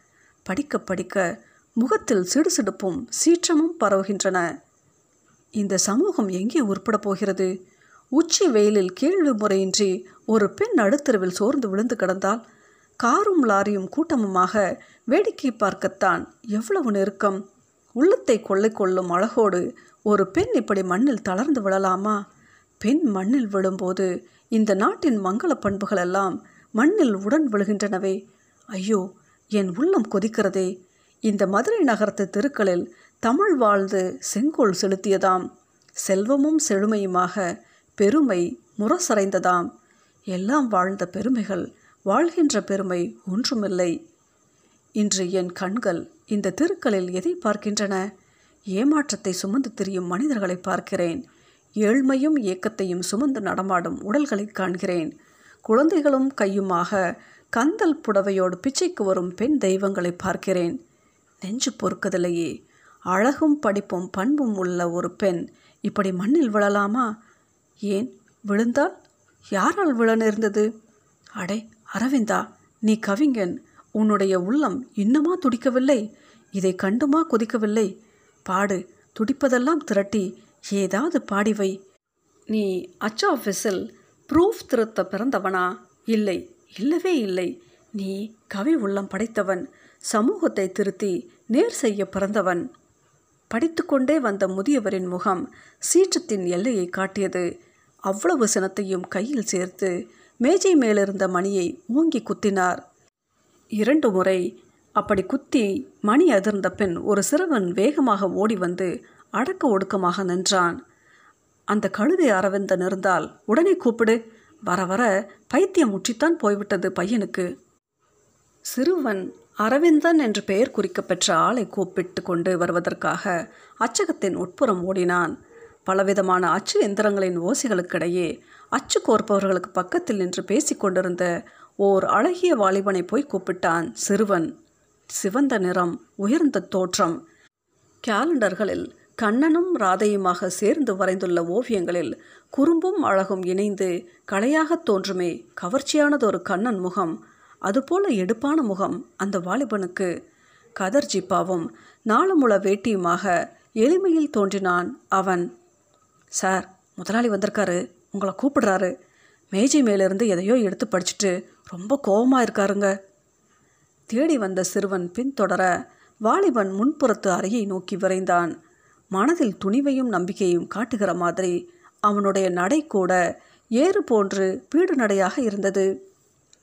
படிக்க படிக்க முகத்தில் சிடுசிடுப்பும் சீற்றமும் பரவுகின்றன. இந்த சமூகம் எங்கே உருப்பட போகிறது? உச்சி வெயிலில் கேள்வி முறையின்றி ஒரு பெண் நடுத்தருவில் சோர்ந்து விழுந்து கிடந்தால் காரும் லாரியும் கூட்டமுமாக வேடிக்கை பார்க்கத்தான் எவ்வளவு நெருக்கம். உள்ளத்தை கொள்ளை கொள்ளும் அழகோடு ஒரு பெண் இப்படி மண்ணில் தளர்ந்து விழலாமா? பெண் மண்ணில் விழும்போது இந்த நாட்டின் மங்கள பண்புகள் எல்லாம் மண்ணில் உடன் விழுகின்றனவே. ஐயோ என் உள்ளம் கொதிக்கிறதே. இந்த மதுரை நகரத்து தெருக்களில் தமிழ் வாழ்ந்து செங்கோல் செலுத்தியதாம். செல்வமும் செழுமையுமாக பெருமை முரசறைந்ததாம் எல்லாம் வாழ்ந்த பெருமைகள் வாழ்கின்ற பெருமை ஒன்றுமில்லை. இன்று என் கண்கள் இந்த தெருக்களில் எதை பார்க்கின்றன? ஏமாற்றத்தை சுமந்து திரியும் மனிதர்களை பார்க்கிறேன். ஏழ்மையும் ஏக்கத்தையும் சுமந்து நடமாடும் உடல்களை காண்கிறேன். குழந்தைகளும் கையுமாக கந்தல் புடவையோடு பிச்சைக்கு வரும் பெண் தெய்வங்களை பார்க்கிறேன். நெஞ்சு பொறுக்கதில்லையே. அழகும் படிப்பும் பண்பும் உள்ள ஒரு பெண் இப்படி மண்ணில் விழலாமா? ஏன் விழுந்தால்? யாரால் விழ நேர்ந்தது? அடே அரவிந்தா நீ கவிஞன். உன்னுடைய உள்ளம் இன்னுமா துடிக்கவில்லை? இதை கண்டுமா கொதிக்கவில்லை? பாடு. துடிப்பதெல்லாம் திரட்டி. ஏதாவது பாடிவை. நீ அச் ஆஃபீஸில் ப்ரூஃப் திருத்த பிறந்தவனா? இல்லை. இல்லவே இல்லை. நீ கவி உள்ளம் படைத்தவன். சமூகத்தை திருத்தி நேர் செய்ய பிறந்தவன். படித்துக்கொண்டே வந்த முதியவரின் முகம் சீற்றத்தின் எல்லையை காட்டியது. அவ்வளவு சினத்தையும் கையில் சேர்த்து மேஜை மேலிருந்த மணியை ஓங்கி குத்தினார். இரண்டு முறை அப்படி குத்தி மணி அதிர்ந்த பின் ஒரு சிறுவன் வேகமாக ஓடி வந்து அடக்க ஒடுக்கமாக நின்றான். அந்த கழுதை அரவிந்தன் இருந்தால் உடனே கூப்பிடு. வர வர பைத்தியம் முற்றித்தான் போய்விட்டது பையனுக்கு. சிறுவன் அரவிந்தன் என்று பெயர் குறிக்கப்பெற்ற ஆளை கூப்பிட்டு கொண்டு வருவதற்காக அச்சகத்தின் உட்புறம் ஓடினான். பலவிதமான அச்சு எந்திரங்களின் ஓசைகளுக்கிடையே அச்சு கோர்ப்பவர்களுக்கு பக்கத்தில் நின்று பேசிக்கொண்டிருந்த ஓர் அழகிய வாலிபனை போய் கூப்பிட்டான் சிறுவன். சிவந்த நிறம் உயர்ந்த தோற்றம். கேலண்டர்களில் கண்ணனும் ராதையுமாக சேர்ந்து வரைந்துள்ள ஓவியங்களில் குறும்பும் அழகும் இணைந்து கலையாகத் தோன்றுமே கவர்ச்சியானதொரு கண்ணன் முகம். அதுபோல எடுப்பான முகம் அந்த வாலிபனுக்கு. கதர் ஜிப்பாவும் நாளமுள வேட்டியுமாக எளிமையில் தோன்றினான் அவன். சார் முதலாளி வந்திருக்காரு. உங்களை கூப்பிடுறாரு. மேஜை மேலிருந்து எதையோ எடுத்து படிச்சுட்டு ரொம்ப கோபமாக இருக்காருங்க. தேடி வந்த சிறுவன் பின்தொடர வாலிபன் முன்புறத்து அறையை நோக்கி விரைந்தான். மனதில் துணிவையும் நம்பிக்கையும் காட்டுகிற மாதிரி அவனுடைய நடை கூட ஏறு போன்று பீடு நடையாக இருந்தது.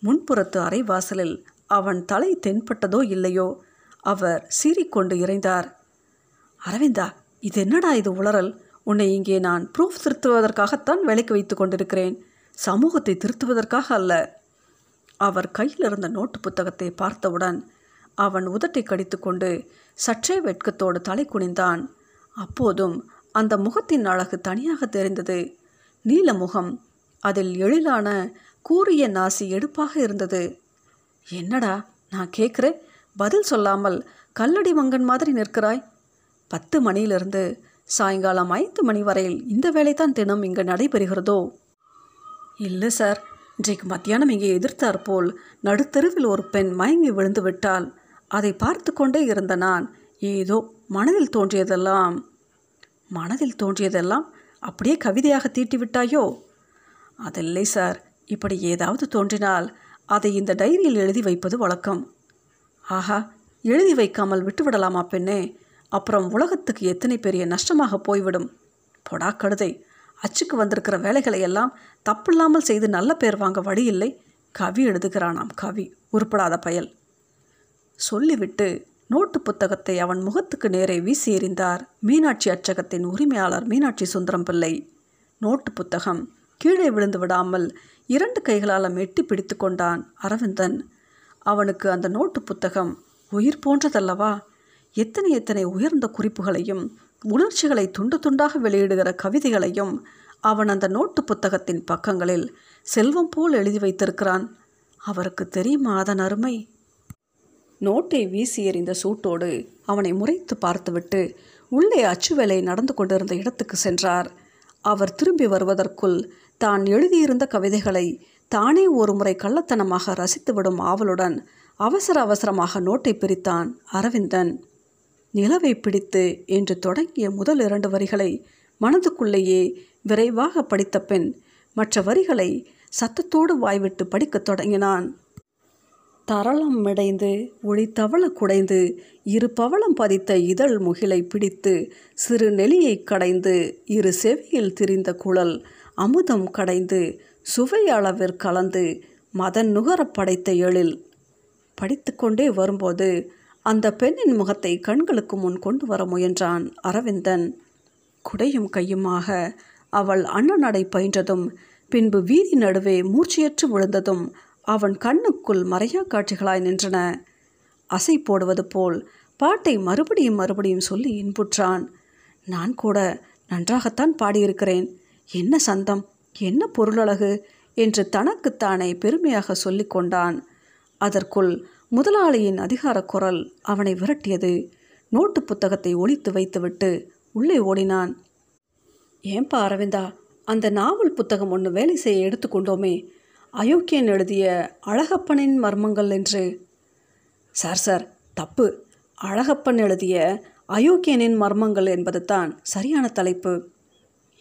முன்புறத்து அறை வாசலில் அவன் தலை தென்பட்டதோ இல்லையோ அவர் சீறிக்கொண்டு இறைந்தார். அரவிந்தா இது என்னடா இது உளறல்? உன்னை இங்கே நான் ப்ரூஃப் திருத்துவதற்காகத்தான் வேலைக்கு வைத்து கொண்டிருக்கிறேன். சமூகத்தை திருத்துவதற்காக அல்ல. அவர் கையில் இருந்த நோட்டு புத்தகத்தை பார்த்தவுடன் அவன் உதட்டை கடித்துக்கொண்டு சற்றே வெட்கத்தோடு தலை குனிந்தான். அப்போதும் அந்த முகத்தின் அழகு தனியாக தெரிந்தது. நீல முகம் அதில் எழிலான கூறிய நாசி எடுப்பாக இருந்தது. என்னடா நான் கேட்குறேன் பதில் சொல்லாமல் கல்லடி மங்கன் மாதிரி நிற்கிறாய். பத்து மணியிலிருந்து சாயங்காலம் ஐந்து மணி வரையில் இந்த வேலை தான் தினம் இங்கு நடைபெறுகிறதோ? இல்லை சார். இன்றைக்கு மத்தியானம் இங்கே எதிர்த்தார் போல் நடுத்தெருவில் ஒரு பெண் மயங்கி விழுந்து விட்டால் அதை பார்த்து கொண்டே இருந்த நான் ஏதோ மனதில் தோன்றியதெல்லாம் மனதில் தோன்றியதெல்லாம் அப்படியே கவிதையாக தீட்டி விட்டாயோ அதில்லை சார். இப்படி ஏதாவது தோன்றினால் அதை இந்த டைரியில் எழுதி வைப்பது வழக்கம். ஆஹா எழுதி வைக்காமல் விட்டுவிடலாமா பெண்ணே? அப்புறம் உலகத்துக்கு எத்தனை பெரிய நஷ்டமாக போய்விடும்? பொடா கழுதை அச்சுக்கு வந்திருக்கிற வேலைகளை எல்லாம் தப்பில்லாமல் செய்து நல்ல பேர் வாங்க வழி இல்லை. கவி எழுதுகிறானாம் கவி உருப்படாத பயல். சொல்லிவிட்டு நோட்டு புத்தகத்தை அவன் முகத்துக்கு நேரே வீசி எறிந்தார். மீனாட்சி அச்சகத்தின் உரிமையாளர் மீனாட்சி சுந்தரம் பிள்ளை. நோட்டு புத்தகம் கீழே விழுந்து விடாமல் இரண்டு கைகளால் மெட்டி பிடித்து கொண்டான் அரவிந்தன். அவனுக்கு அந்த நோட்டு புத்தகம் உயிர் போன்றதல்லவா? எத்தனை எத்தனை உயர்ந்த குறிப்புகளையும் உணர்ச்சிகளை துண்டு துண்டாக வெளியிடுகிற கவிதைகளையும் அவன் அந்த நோட்டு புத்தகத்தின் பக்கங்களில் செல்வம் போல் எழுதி வைத்திருக்கிறான். அவருக்கு தெரியுமா அதன் அருமை? நோட்டை வீசி எறிந்த சூட்டோடு அவனை முறைத்து பார்த்துவிட்டு உள்ளே அச்சு வேலை நடந்து கொண்டிருந்த இடத்துக்கு சென்றார். அவர் திரும்பி வருவதற்குள் தான் எழுதியிருந்த கவிதைகளை தானே ஒரு முறை கள்ளத்தனமாக ரசித்துவிடும் ஆவலுடன் அவசர அவசரமாக நோட்டை பிரித்தான் அரவிந்தன். நிலவை பிடித்து என்று தொடங்கிய முதல் இரண்டு வரிகளை மனதுக்குள்ளேயே விரைவாக படித்த பெண் மற்ற வரிகளை சத்தத்தோடு வாய்விட்டு படிக்கத் தொடங்கினான். தரளம் மிடைந்து ஒளி தவள குடைந்து இரு பவளம் பதித்த இதழ் முகிலை பிடித்து சிறு நெளியை கடைந்து இரு செவியில் திரிந்த குழல் அமுதம் கடைந்து சுவை அளவிற் கலந்து மதன் நுகர படைத்த எழில். படித்துக்கொண்டே வரும்போது அந்த பெண்ணின் முகத்தை கண்களுக்கு முன் கொண்டு வர முயன்றான் அரவிந்தன். குடையும் கையுமாக அவள் அண்ணனடை பயின்றதும் பின்பு வீதி நடுவே மூர்ச்சியற்று விழுந்ததும் அவன் கண்ணுக்குள் மறையா காட்சிகளாய் நின்றன. அசை போடுவது போல் பாட்டை மறுபடியும் மறுபடியும் சொல்லி இன்புற்றான். நான் கூட நன்றாகத்தான் பாடியிருக்கிறேன். என்ன சந்தம் என்ன பொருளழகு? என்று தனக்குத்தானே பெருமையாக சொல்லிக்கொண்டான் அதற்குள் முதலாளியின் அதிகார குரல் அவனை விரட்டியது. நோட்டு புத்தகத்தை ஒழித்து வைத்துவிட்டு உள்ளே ஓடினான். ஏன்பா அரவிந்தா அந்த நாவல் புத்தகம் ஒன்று வேலை செய்ய எடுத்துக்கொண்டோமே அயோக்கியன் எழுதிய அழகப்பனின் மர்மங்கள் என்று. சார் சார் தப்பு. அழகப்பன் எழுதிய அயோக்கியனின் மர்மங்கள் என்பது தான் சரியான தலைப்பு.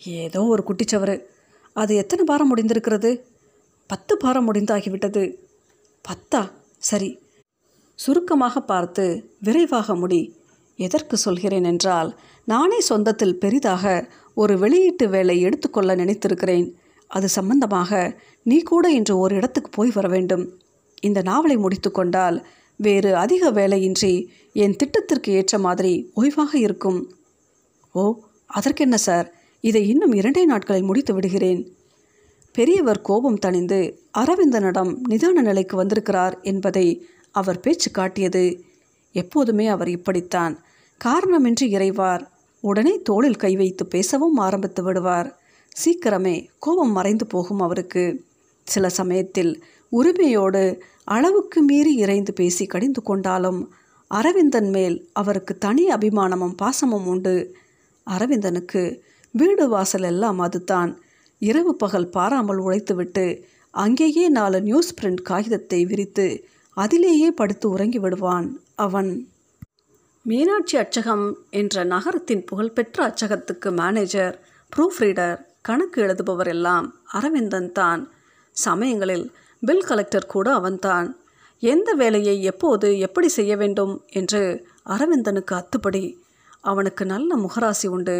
ஏதோ ஒரு குட்டிச்சவரு. அது எத்தனை பாரம் முடிந்திருக்கிறது? பத்து பாரம் முடிந்தாகிவிட்டது. பத்தா? சரி சுருக்கமாக பார்த்து விரைவாக முடி. எதற்கு சொல்கிறேன் என்றால் நானே சொந்தத்தில் பெரிதாக ஒரு வெளியீட்டு வேலை எடுத்துக்கொள்ள நினைத்திருக்கிறேன். அது சம்பந்தமாக நீ கூட இன்று ஒரு இடத்துக்கு போய் வர வேண்டும். இந்த நாவலை முடித்துக்கொண்டால் வேறு அதிக வேலையின்றி என் திட்டத்திற்கு ஏற்ற மாதிரி ஓய்வாக இருக்கும். ஓ அதற்கென்ன சார்? இதை இன்னும் இரண்டே நாட்களில் முடித்து விடுகிறேன். பெரியவர் கோபம் தணிந்து அரவிந்தனிடம் நிதான நிலைக்கு வந்திருக்கிறார் என்பதை அவர் பேச்சு காட்டியது. எப்போதுமே அவர் இப்படித்தான். காரணமின்றி இறைவார். உடனே தோளில் கை வைத்து பேசவும் ஆரம்பித்து விடுவார். சீக்கிரமே கோபம் மறைந்து போகும் அவருக்கு. சில சமயத்தில் உரிமையோடு அளவுக்கு மீறி இறைந்து பேசி கடிந்து கொண்டாலும் அரவிந்தன் மேல் அவருக்கு தனி அபிமானமும் பாசமும் உண்டு. அரவிந்தனுக்கு வீடு வாசல் எல்லாம் அதுதான். இரவு பகல் பாராமல் உழைத்துவிட்டு அங்கேயே நாலு நியூஸ் பிரிண்ட் காகிதத்தை விரித்து அதிலேயே படுத்து உறங்கி விடுவான் அவன். மீனாட்சி அச்சகம் என்ற நகரத்தின் புகழ்பெற்ற அச்சகத்துக்கு மேனேஜர் ப்ரூஃப் ரீடர் கணக்கு எழுதுபவர் எல்லாம் அரவிந்தன் தான். சமயங்களில் பில் கலெக்டர் கூட அவன்தான். எந்த வேலையை எப்போது எப்படி செய்ய வேண்டும் என்று அரவிந்தனுக்கு அத்துப்படி அவனுக்கு நல்ல முகராசி உண்டு.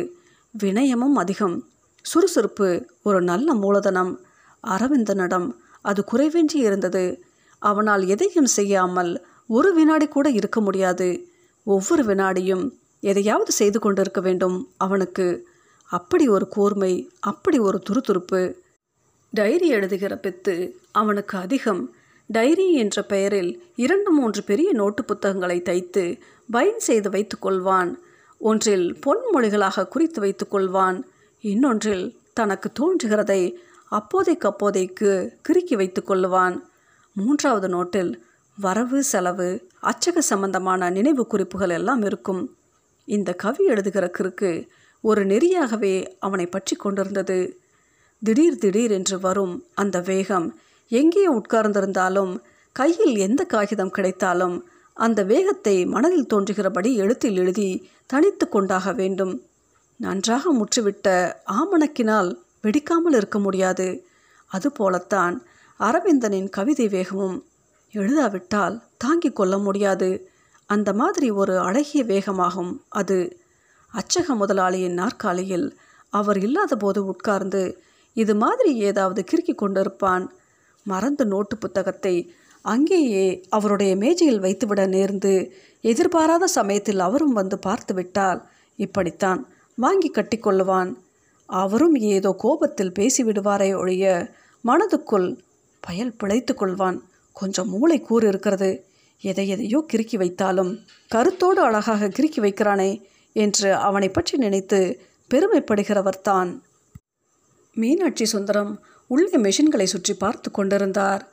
வினயமும் அதிகம். சுறுசுறுப்பு ஒரு நல்ல மூலதனம். அரவிந்தனிடம் அது குறைவின்றி இருந்தது. அவனால் எதையும் செய்யாமல் ஒரு வினாடி கூட இருக்க முடியாது. ஒவ்வொரு வினாடியும் எதையாவது செய்து கொண்டிருக்க வேண்டும் அவனுக்கு. அப்படி ஒரு கூர்மை அப்படி ஒரு துருதுருப்பு. டைரி எழுதுகிற பெத்து அவனுக்கு அதிகம். டைரி என்ற பெயரில் இரண்டு மூன்று பெரிய நோட்டு புத்தகங்களை தைத்து பைன் செய்து வைத்து கொள்வான். ஒன்றில் பொன்மொழிகளாக குறித்து வைத்துக்கொள்வான் இன்னொன்றில் தனக்கு தோன்றுகிறதை அப்போதைக்கு அப்போதைக்கு கிறுக்கி வைத்து கொள்ளுவான். மூன்றாவது நோட்டில் வரவு செலவு அச்சக சம்பந்தமான நினைவு குறிப்புகள் எல்லாம் இருக்கும். இந்த கவி எழுதுகிற கிறுக்கு ஒரு நெறியாகவே அவனை பற்றி கொண்டிருந்தது. திடீர் திடீர் என்று வரும் அந்த வேகம். எங்கே உட்கார்ந்திருந்தாலும் கையில் எந்த காகிதம் கிடைத்தாலும் அந்த வேகத்தை மனதில் தோன்றுகிறபடி எழுத்தில் எழுதி தனித்து கொண்டாக வேண்டும். நன்றாக முற்றுவிட்ட ஆமணக்கினால் வெடிக்காமல் இருக்க முடியாது. அதுபோலத்தான் அரவிந்தனின் கவிதை வேகமும் எழுதாவிட்டால் தாங்கிக் கொள்ள முடியாது. அந்த மாதிரி ஒரு அழகிய வேகமாகும் அது. அச்சக முதலாளியின் நாற்காலியில் அவர் இல்லாதபோது உட்கார்ந்து இது மாதிரி ஏதாவது கிறுக்கி கொண்டிருப்பான். மறந்து நோட்டு புத்தகத்தை அங்கேயே அவருடைய மேஜையில் வைத்துவிட நேர்ந்து எதிர்பாராத சமயத்தில் அவரும் வந்து பார்த்து விட்டால் இப்படித்தான் வாங்கி கட்டிக்கொள்ளுவான் அவரும் ஏதோ கோபத்தில் பேசிவிடுவாரே ஒழிய மனதுக்குள் பயல் பிழைத்து கொள்வான். கொஞ்சம் மூளை கூறு இருக்கிறது. எதை எதையோ கிறுக்கி வைத்தாலும் கருத்தோடு அழகாக கிறுக்கி வைக்கிறானே என்று அவனை பற்றி நினைத்து பெருமைப்படுகிறவர் தான். மீனாட்சி சுந்தரம் உள்ளே மெஷின்களை சுற்றி பார்த்து கொண்டிருந்தார்.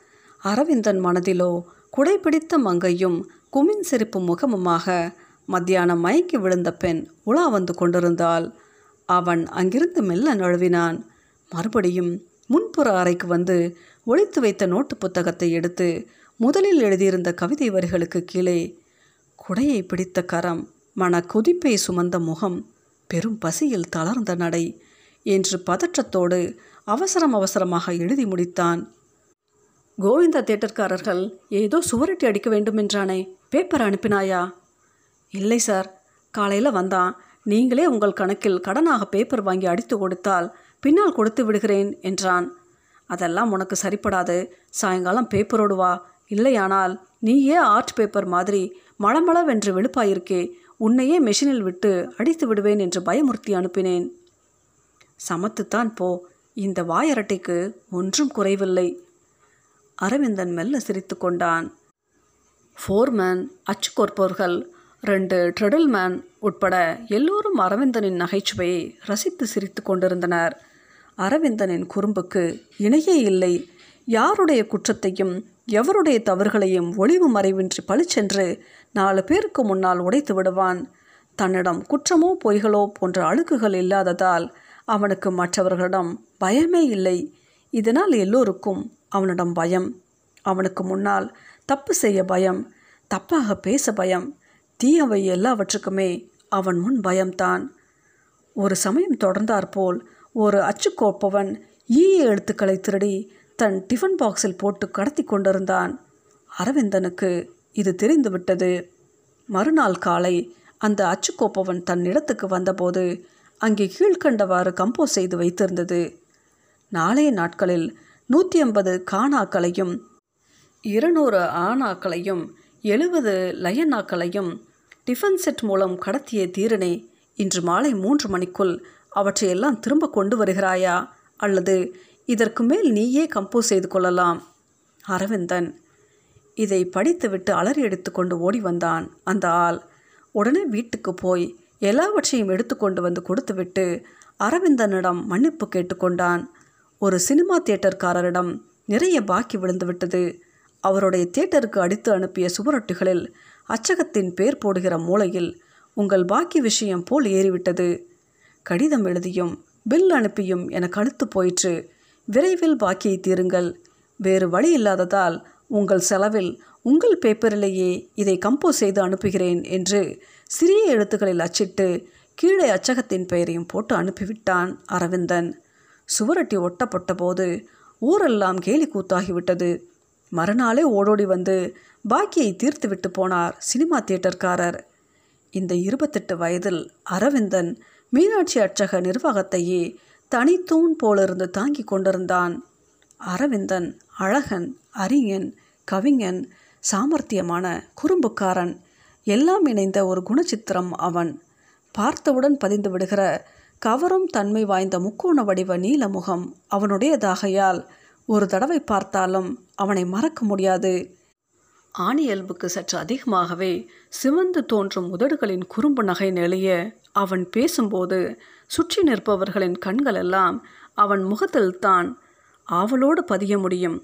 அரவிந்தன் மனதிலோ குடைபிடித்த மங்கையும் குமின் சிரிப்பு முகமுமாக மத்தியானம் மயங்கி விழுந்த பெண் உலா வந்து கொண்டிருந்தாள். அவன் அங்கிருந்து மெல்ல நழுவினான். மறுபடியும் முன்புற அறைக்கு வந்து ஒழித்து வைத்த நோட்டு புத்தகத்தை எடுத்து முதலில் எழுதியிருந்த கவிதை வரிகளுக்கு கீழே குடையை பிடித்த கரம் மன கொதிப்பை சுமந்த முகம் பெரும் பசியில் தளர்ந்த நடை என்று பதற்றத்தோடு அவசரம் அவசரமாக எழுதி முடித்தான். கோவிந்தா தேட்டர்காரர்கள் ஏதோ சுவரட்டி அடிக்க வேண்டும் என்றானே பேப்பர் அனுப்பினாயா? இல்லை சார் காலையில் வந்தான். நீங்களே உங்கள் கணக்கில் கடனாக பேப்பர் வாங்கி அடித்து கொடுத்தால் பின்னால் கொடுத்து விடுகிறேன் என்றான். அதெல்லாம் உனக்கு சரிப்படாது. சாயங்காலம் பேப்பரோடு வா. இல்லையானால் நீயே ஆர்ட் பேப்பர் மாதிரி மளமளவென்று வெளுப்பாயிருக்கே. உன்னையே மெஷினில் விட்டு அடித்து விடுவேன் என்று பயமுறுத்தி அனுப்பினேன். சமத்துத்தான் போ. இந்த வாயரட்டைக்கு ஒன்றும் குறைவில்லை. அரவிந்தன் மெல்ல சிரித்து கொண்டான். ஃபோர்மேன் அச்சு கோர்ப்பவர்கள் ரெண்டு ட்ரெடில்மேன் உட்பட எல்லோரும் அரவிந்தனின் நகைச்சுவையை ரசித்து சிரித்து கொண்டிருந்தனர். அரவிந்தனின் குறும்புக்கு இணையே இல்லை. யாருடைய குற்றத்தையும் எவருடைய தவறுகளையும் ஒளிவு மறைவின்றி பழிச்சென்று நாலு பேருக்கு முன்னால் உடைத்து விடுவான். தன்னிடம் குற்றமோ பொய்களோ போன்ற அழுக்குகள் இல்லாததால் அவனுக்கு மற்றவர்களிடம் பயமே இல்லை. இதனால் எல்லோருக்கும் அவனிடம் பயம். அவனுக்கு முன்னால் தப்பு செய்ய பயம் தப்பாக பேச பயம். தீயவை எல்லாவற்றுக்குமே அவன் முன் பயம்தான். ஒரு சமயம் தொடர்ந்தாற்போல் ஒரு அச்சுக்கோப்பவன் ஈய எழுத்துக்களை திருடி தன் டிஃபன் பாக்ஸில் போட்டு கடத்தி கொண்டிருந்தான். அரவிந்தனுக்கு இது தெரிந்துவிட்டது. மறுநாள் காலை அந்த அச்சுக்கோப்பவன் தன் இடத்துக்கு வந்தபோது அங்கே கீழ்கண்டவாறு கம்போஸ் செய்து வைத்திருந்தது. நாளைய நாட்களில் நூற்றி ஐம்பது காணாக்களையும் இருநூறு ஆணாக்களையும் எழுபது லயனாக்களையும் டிஃபன் செட் மூலம் கடத்திய தீரனே இன்று மாலை மூன்று மணிக்குள் அவற்றையெல்லாம் திரும்ப கொண்டு வருகிறாயா? அல்லது இதற்கு மேல் நீயே கம்போஸ் செய்து கொள்ளலாம். அரவிந்தன் இதை படித்துவிட்டு அலறி எடுத்துக்கொண்டு ஓடி வந்தான். அந்த ஆள் உடனே வீட்டுக்கு போய் எல்லாவற்றையும் எடுத்துக்கொண்டு வந்து கொடுத்துவிட்டு அரவிந்தனிடம் மன்னிப்பு கேட்டுக்கொண்டான் ஒரு சினிமா தியேட்டர்காரரிடம் நிறைய பாக்கி விழுந்துவிட்டது அவருடைய தியேட்டருக்கு அடித்து அனுப்பிய சுவரொட்டிகளில் அச்சகத்தின் பேர் போடுகிற மூலையில் உங்கள் பாக்கி விஷயம் போல் ஏறிவிட்டது. கடிதம் எழுதியும் பில் அனுப்பியும் என கழுத்து போயிற்று. விரைவில் பாக்கியை தீருங்கள். வேறு வழி இல்லாததால் உங்கள் செலவில் உங்கள் பேப்பரிலேயே இதை கம்போஸ் செய்து அனுப்புகிறேன் என்று சிறிய எழுத்துக்களில் அச்சிட்டு கீழே அச்சகத்தின் பெயரையும் போட்டு அனுப்பிவிட்டான் அரவிந்தன். சுவரட்டி ஒட்டப்பட்ட போது ஊரெல்லாம் கேலி கூத்தாகிவிட்டது. மறுநாளே ஓடோடி வந்து பாக்கியை தீர்த்துவிட்டு போனார் சினிமா தியேட்டர்காரர். இந்த இருபத்தெட்டு வயதில் அரவிந்தன் மீனாட்சி அச்சக நிர்வாகத்தையே தனித்தூண் போலிருந்து தாங்கி கொண்டிருந்தான். அரவிந்தன் அழகன் அறிஞன் கவிஞன் சாமர்த்தியமான குறும்புக்காரன் எல்லாம் இணைந்த ஒரு குணச்சித்திரம் அவன். பார்த்தவுடன் பதிந்து விடுகிற கவரும் தன்மை வாய்ந்த முக்கோண வடிவ நீலமுகம் அவனுடையதாகையால் ஒரு தடவை பார்த்தாலும் அவனை மறக்க முடியாது. ஆணியல்புக்கு சற்று அதிகமாகவே சிவந்து தோன்றும் உதடுகளின் குறும்பு நகை நெளிய அவன் பேசும்போது சுற்றி நிற்பவர்களின் கண்களெல்லாம் அவன் முகத்தில்தான் ஆவலோடு பதிய முடியும்.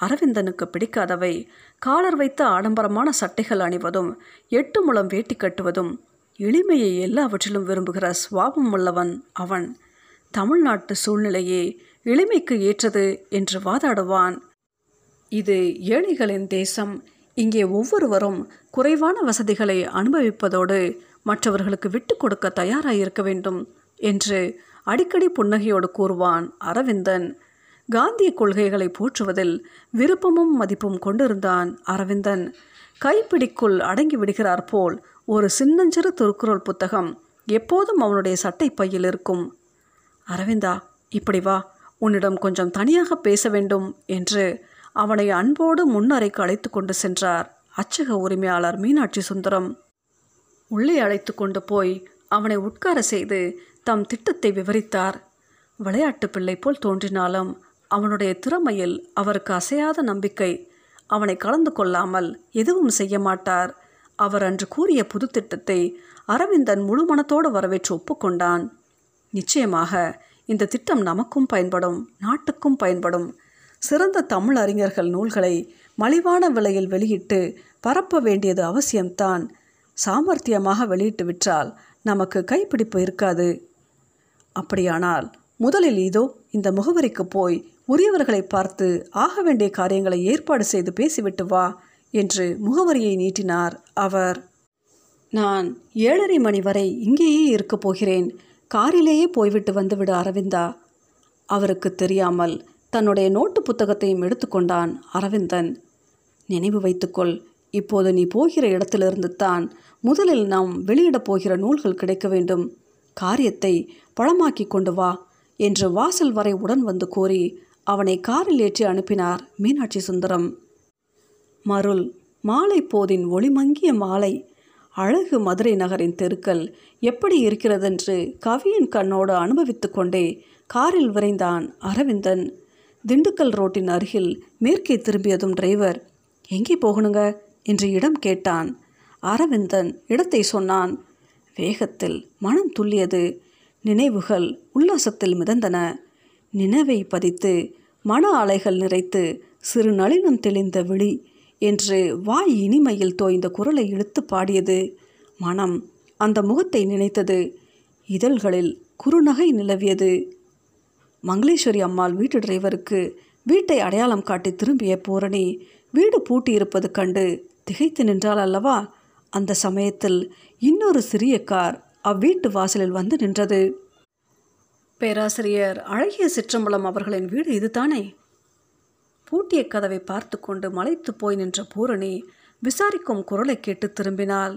அரவிந்தனுக்கு பிடிக்காதவை காலர் வைத்த ஆடம்பரமான சட்டைகள் அணிவதும் எட்டு முழம் வேட்டி கட்டுவதும் எளிமையை எல்லாவற்றிலும் விரும்புகிற சுவாபம் உள்ளவன் அவன். தமிழ்நாட்டு சூழ்நிலையே எளிமைக்கு ஏற்றது என்று வாதாடுவான். இது ஏழைகளின் தேசம் இங்கே ஒவ்வொருவரும் குறைவான வசதிகளை அனுபவிப்பதோடு மற்றவர்களுக்கு விட்டு கொடுக்க தயாராக இருக்க வேண்டும் என்று அடிக்கடி புன்னகையோடு கூறுவான் அரவிந்தன். காந்திய கொள்கைகளை போற்றுவதில் விருப்பமும் மதிப்பும் கொண்டிருந்தான் அரவிந்தன். கைப்பிடிக்குள் அடங்கி விடுகிறார் போல் ஒரு சின்னஞ்சிறு திருக்குறள் புத்தகம் எப்போதும் அவனுடைய சட்டை பையில் இருக்கும். அரவிந்தா இப்படி வா உன்னிடம் கொஞ்சம் தனியாக பேச வேண்டும் என்று அவனை அன்போடு முன்னறைக்கு அழைத்து கொண்டு சென்றார். அச்சக உரிமையாளர் மீனாட்சி சுந்தரம். உள்ளே அழைத்து கொண்டு போய் அவனை உட்கார செய்து தம் திட்டத்தை விவரித்தார். விளையாட்டு பிள்ளை போல் தோன்றினாலும் அவனுடைய திறமையில் அவருக்கு அசையாத நம்பிக்கை. அவனை கலந்து கொள்ளாமல் எதுவும் செய்ய மாட்டார். அவர் அன்று கூறிய புது திட்டத்தை அரவிந்தன் முழு மனத்தோடு வரவேற்று ஒப்புக்கொண்டான் நிச்சயமாக இந்த திட்டம் நமக்கும் பயன்படும் நாட்டுக்கும் பயன்படும். சிறந்த தமிழ் அறிஞர்கள் நூல்களை மலிவான விலையில் வெளியிட்டு பரப்ப வேண்டியது அவசியம்தான். சாமர்த்தியமாக வெளியிட்டு விற்றால் நமக்கு கைப்பிடிப்பு இருக்காது. அப்படியானால் முதலில் இதோ இந்த முகவரிக்கு போய் உரியவர்களை பார்த்து ஆக வேண்டிய காரியங்களை ஏற்பாடு செய்து பேசிவிட்டு வா என்று முகவரியை நீட்டினார் அவர். நான் ஏழரை மணி வரை இங்கேயே இருக்கப் போகிறேன். காரிலேயே போய்விட்டு வந்துவிடு அரவிந்தா. அவருக்கு தெரியாமல் தன்னுடைய நோட்டு புத்தகத்தையும் எடுத்துக்கொண்டான் அரவிந்தன். நினைவு வைத்துக்கொள் இப்போது நீ போகிற இடத்திலிருந்து தான் முதலில் நாம் வெளியிடப் போகிற நூல்கள் கிடைக்க வேண்டும். காரியத்தை பழமாக்கி கொண்டு வா என்று வாசல் வரை உடன் வந்து கூறி அவனை காரில் ஏற்றி அனுப்பினார் மீனாட்சி சுந்தரம். மருள் மாலை போதின் ஒளிமங்கிய மாலை. அழகு மதுரை நகரின் தெருக்கள் எப்படி இருக்கிறதென்று கவியின் கண்ணோடு அனுபவித்து கொண்டே காரில் விரைந்தான் அரவிந்தன். திண்டுக்கல் ரோட்டின் அருகில் மேற்கே திரும்பியதும் டிரைவர் எங்கே போகணுங்க? என்று இடம் கேட்டான். அரவிந்தன் இடத்தை சொன்னான். வேகத்தில் மனம் துள்ளியது. நினைவுகள் உல்லாசத்தில் மிதந்தன. நினைவை பதித்து மன அலைகள் நிறைத்து சிறு நளினம் தெளிந்த விழி என்று வாய் இனிமையில் தோய்ந்த குரலை இழுத்து பாடியது. மனம் அந்த முகத்தை நினைத்தது. இதழ்களில் குறுநகை நிலவியது. மங்களேஸ்வரி அம்மாள் வீட்டு டிரைவருக்கு வீட்டை அடையாளம் காட்டி திரும்பிய பூரணி வீடு பூட்டியிருப்பது கண்டு திகைத்து நின்றாள் அல்லவா? அந்த சமயத்தில் இன்னொரு சிறிய கார் அவ்வீட்டு வாசலில் வந்து நின்றது. பேராசிரியர் அழகிய சிற்றம்பலம் அவர்களின் வீடு இதுதானே? பூட்டிய கதவை பார்த்து கொண்டு மலைத்து போய் நின்ற பூரணி விசாரிக்கும் குரலை கேட்டு திரும்பினாள்.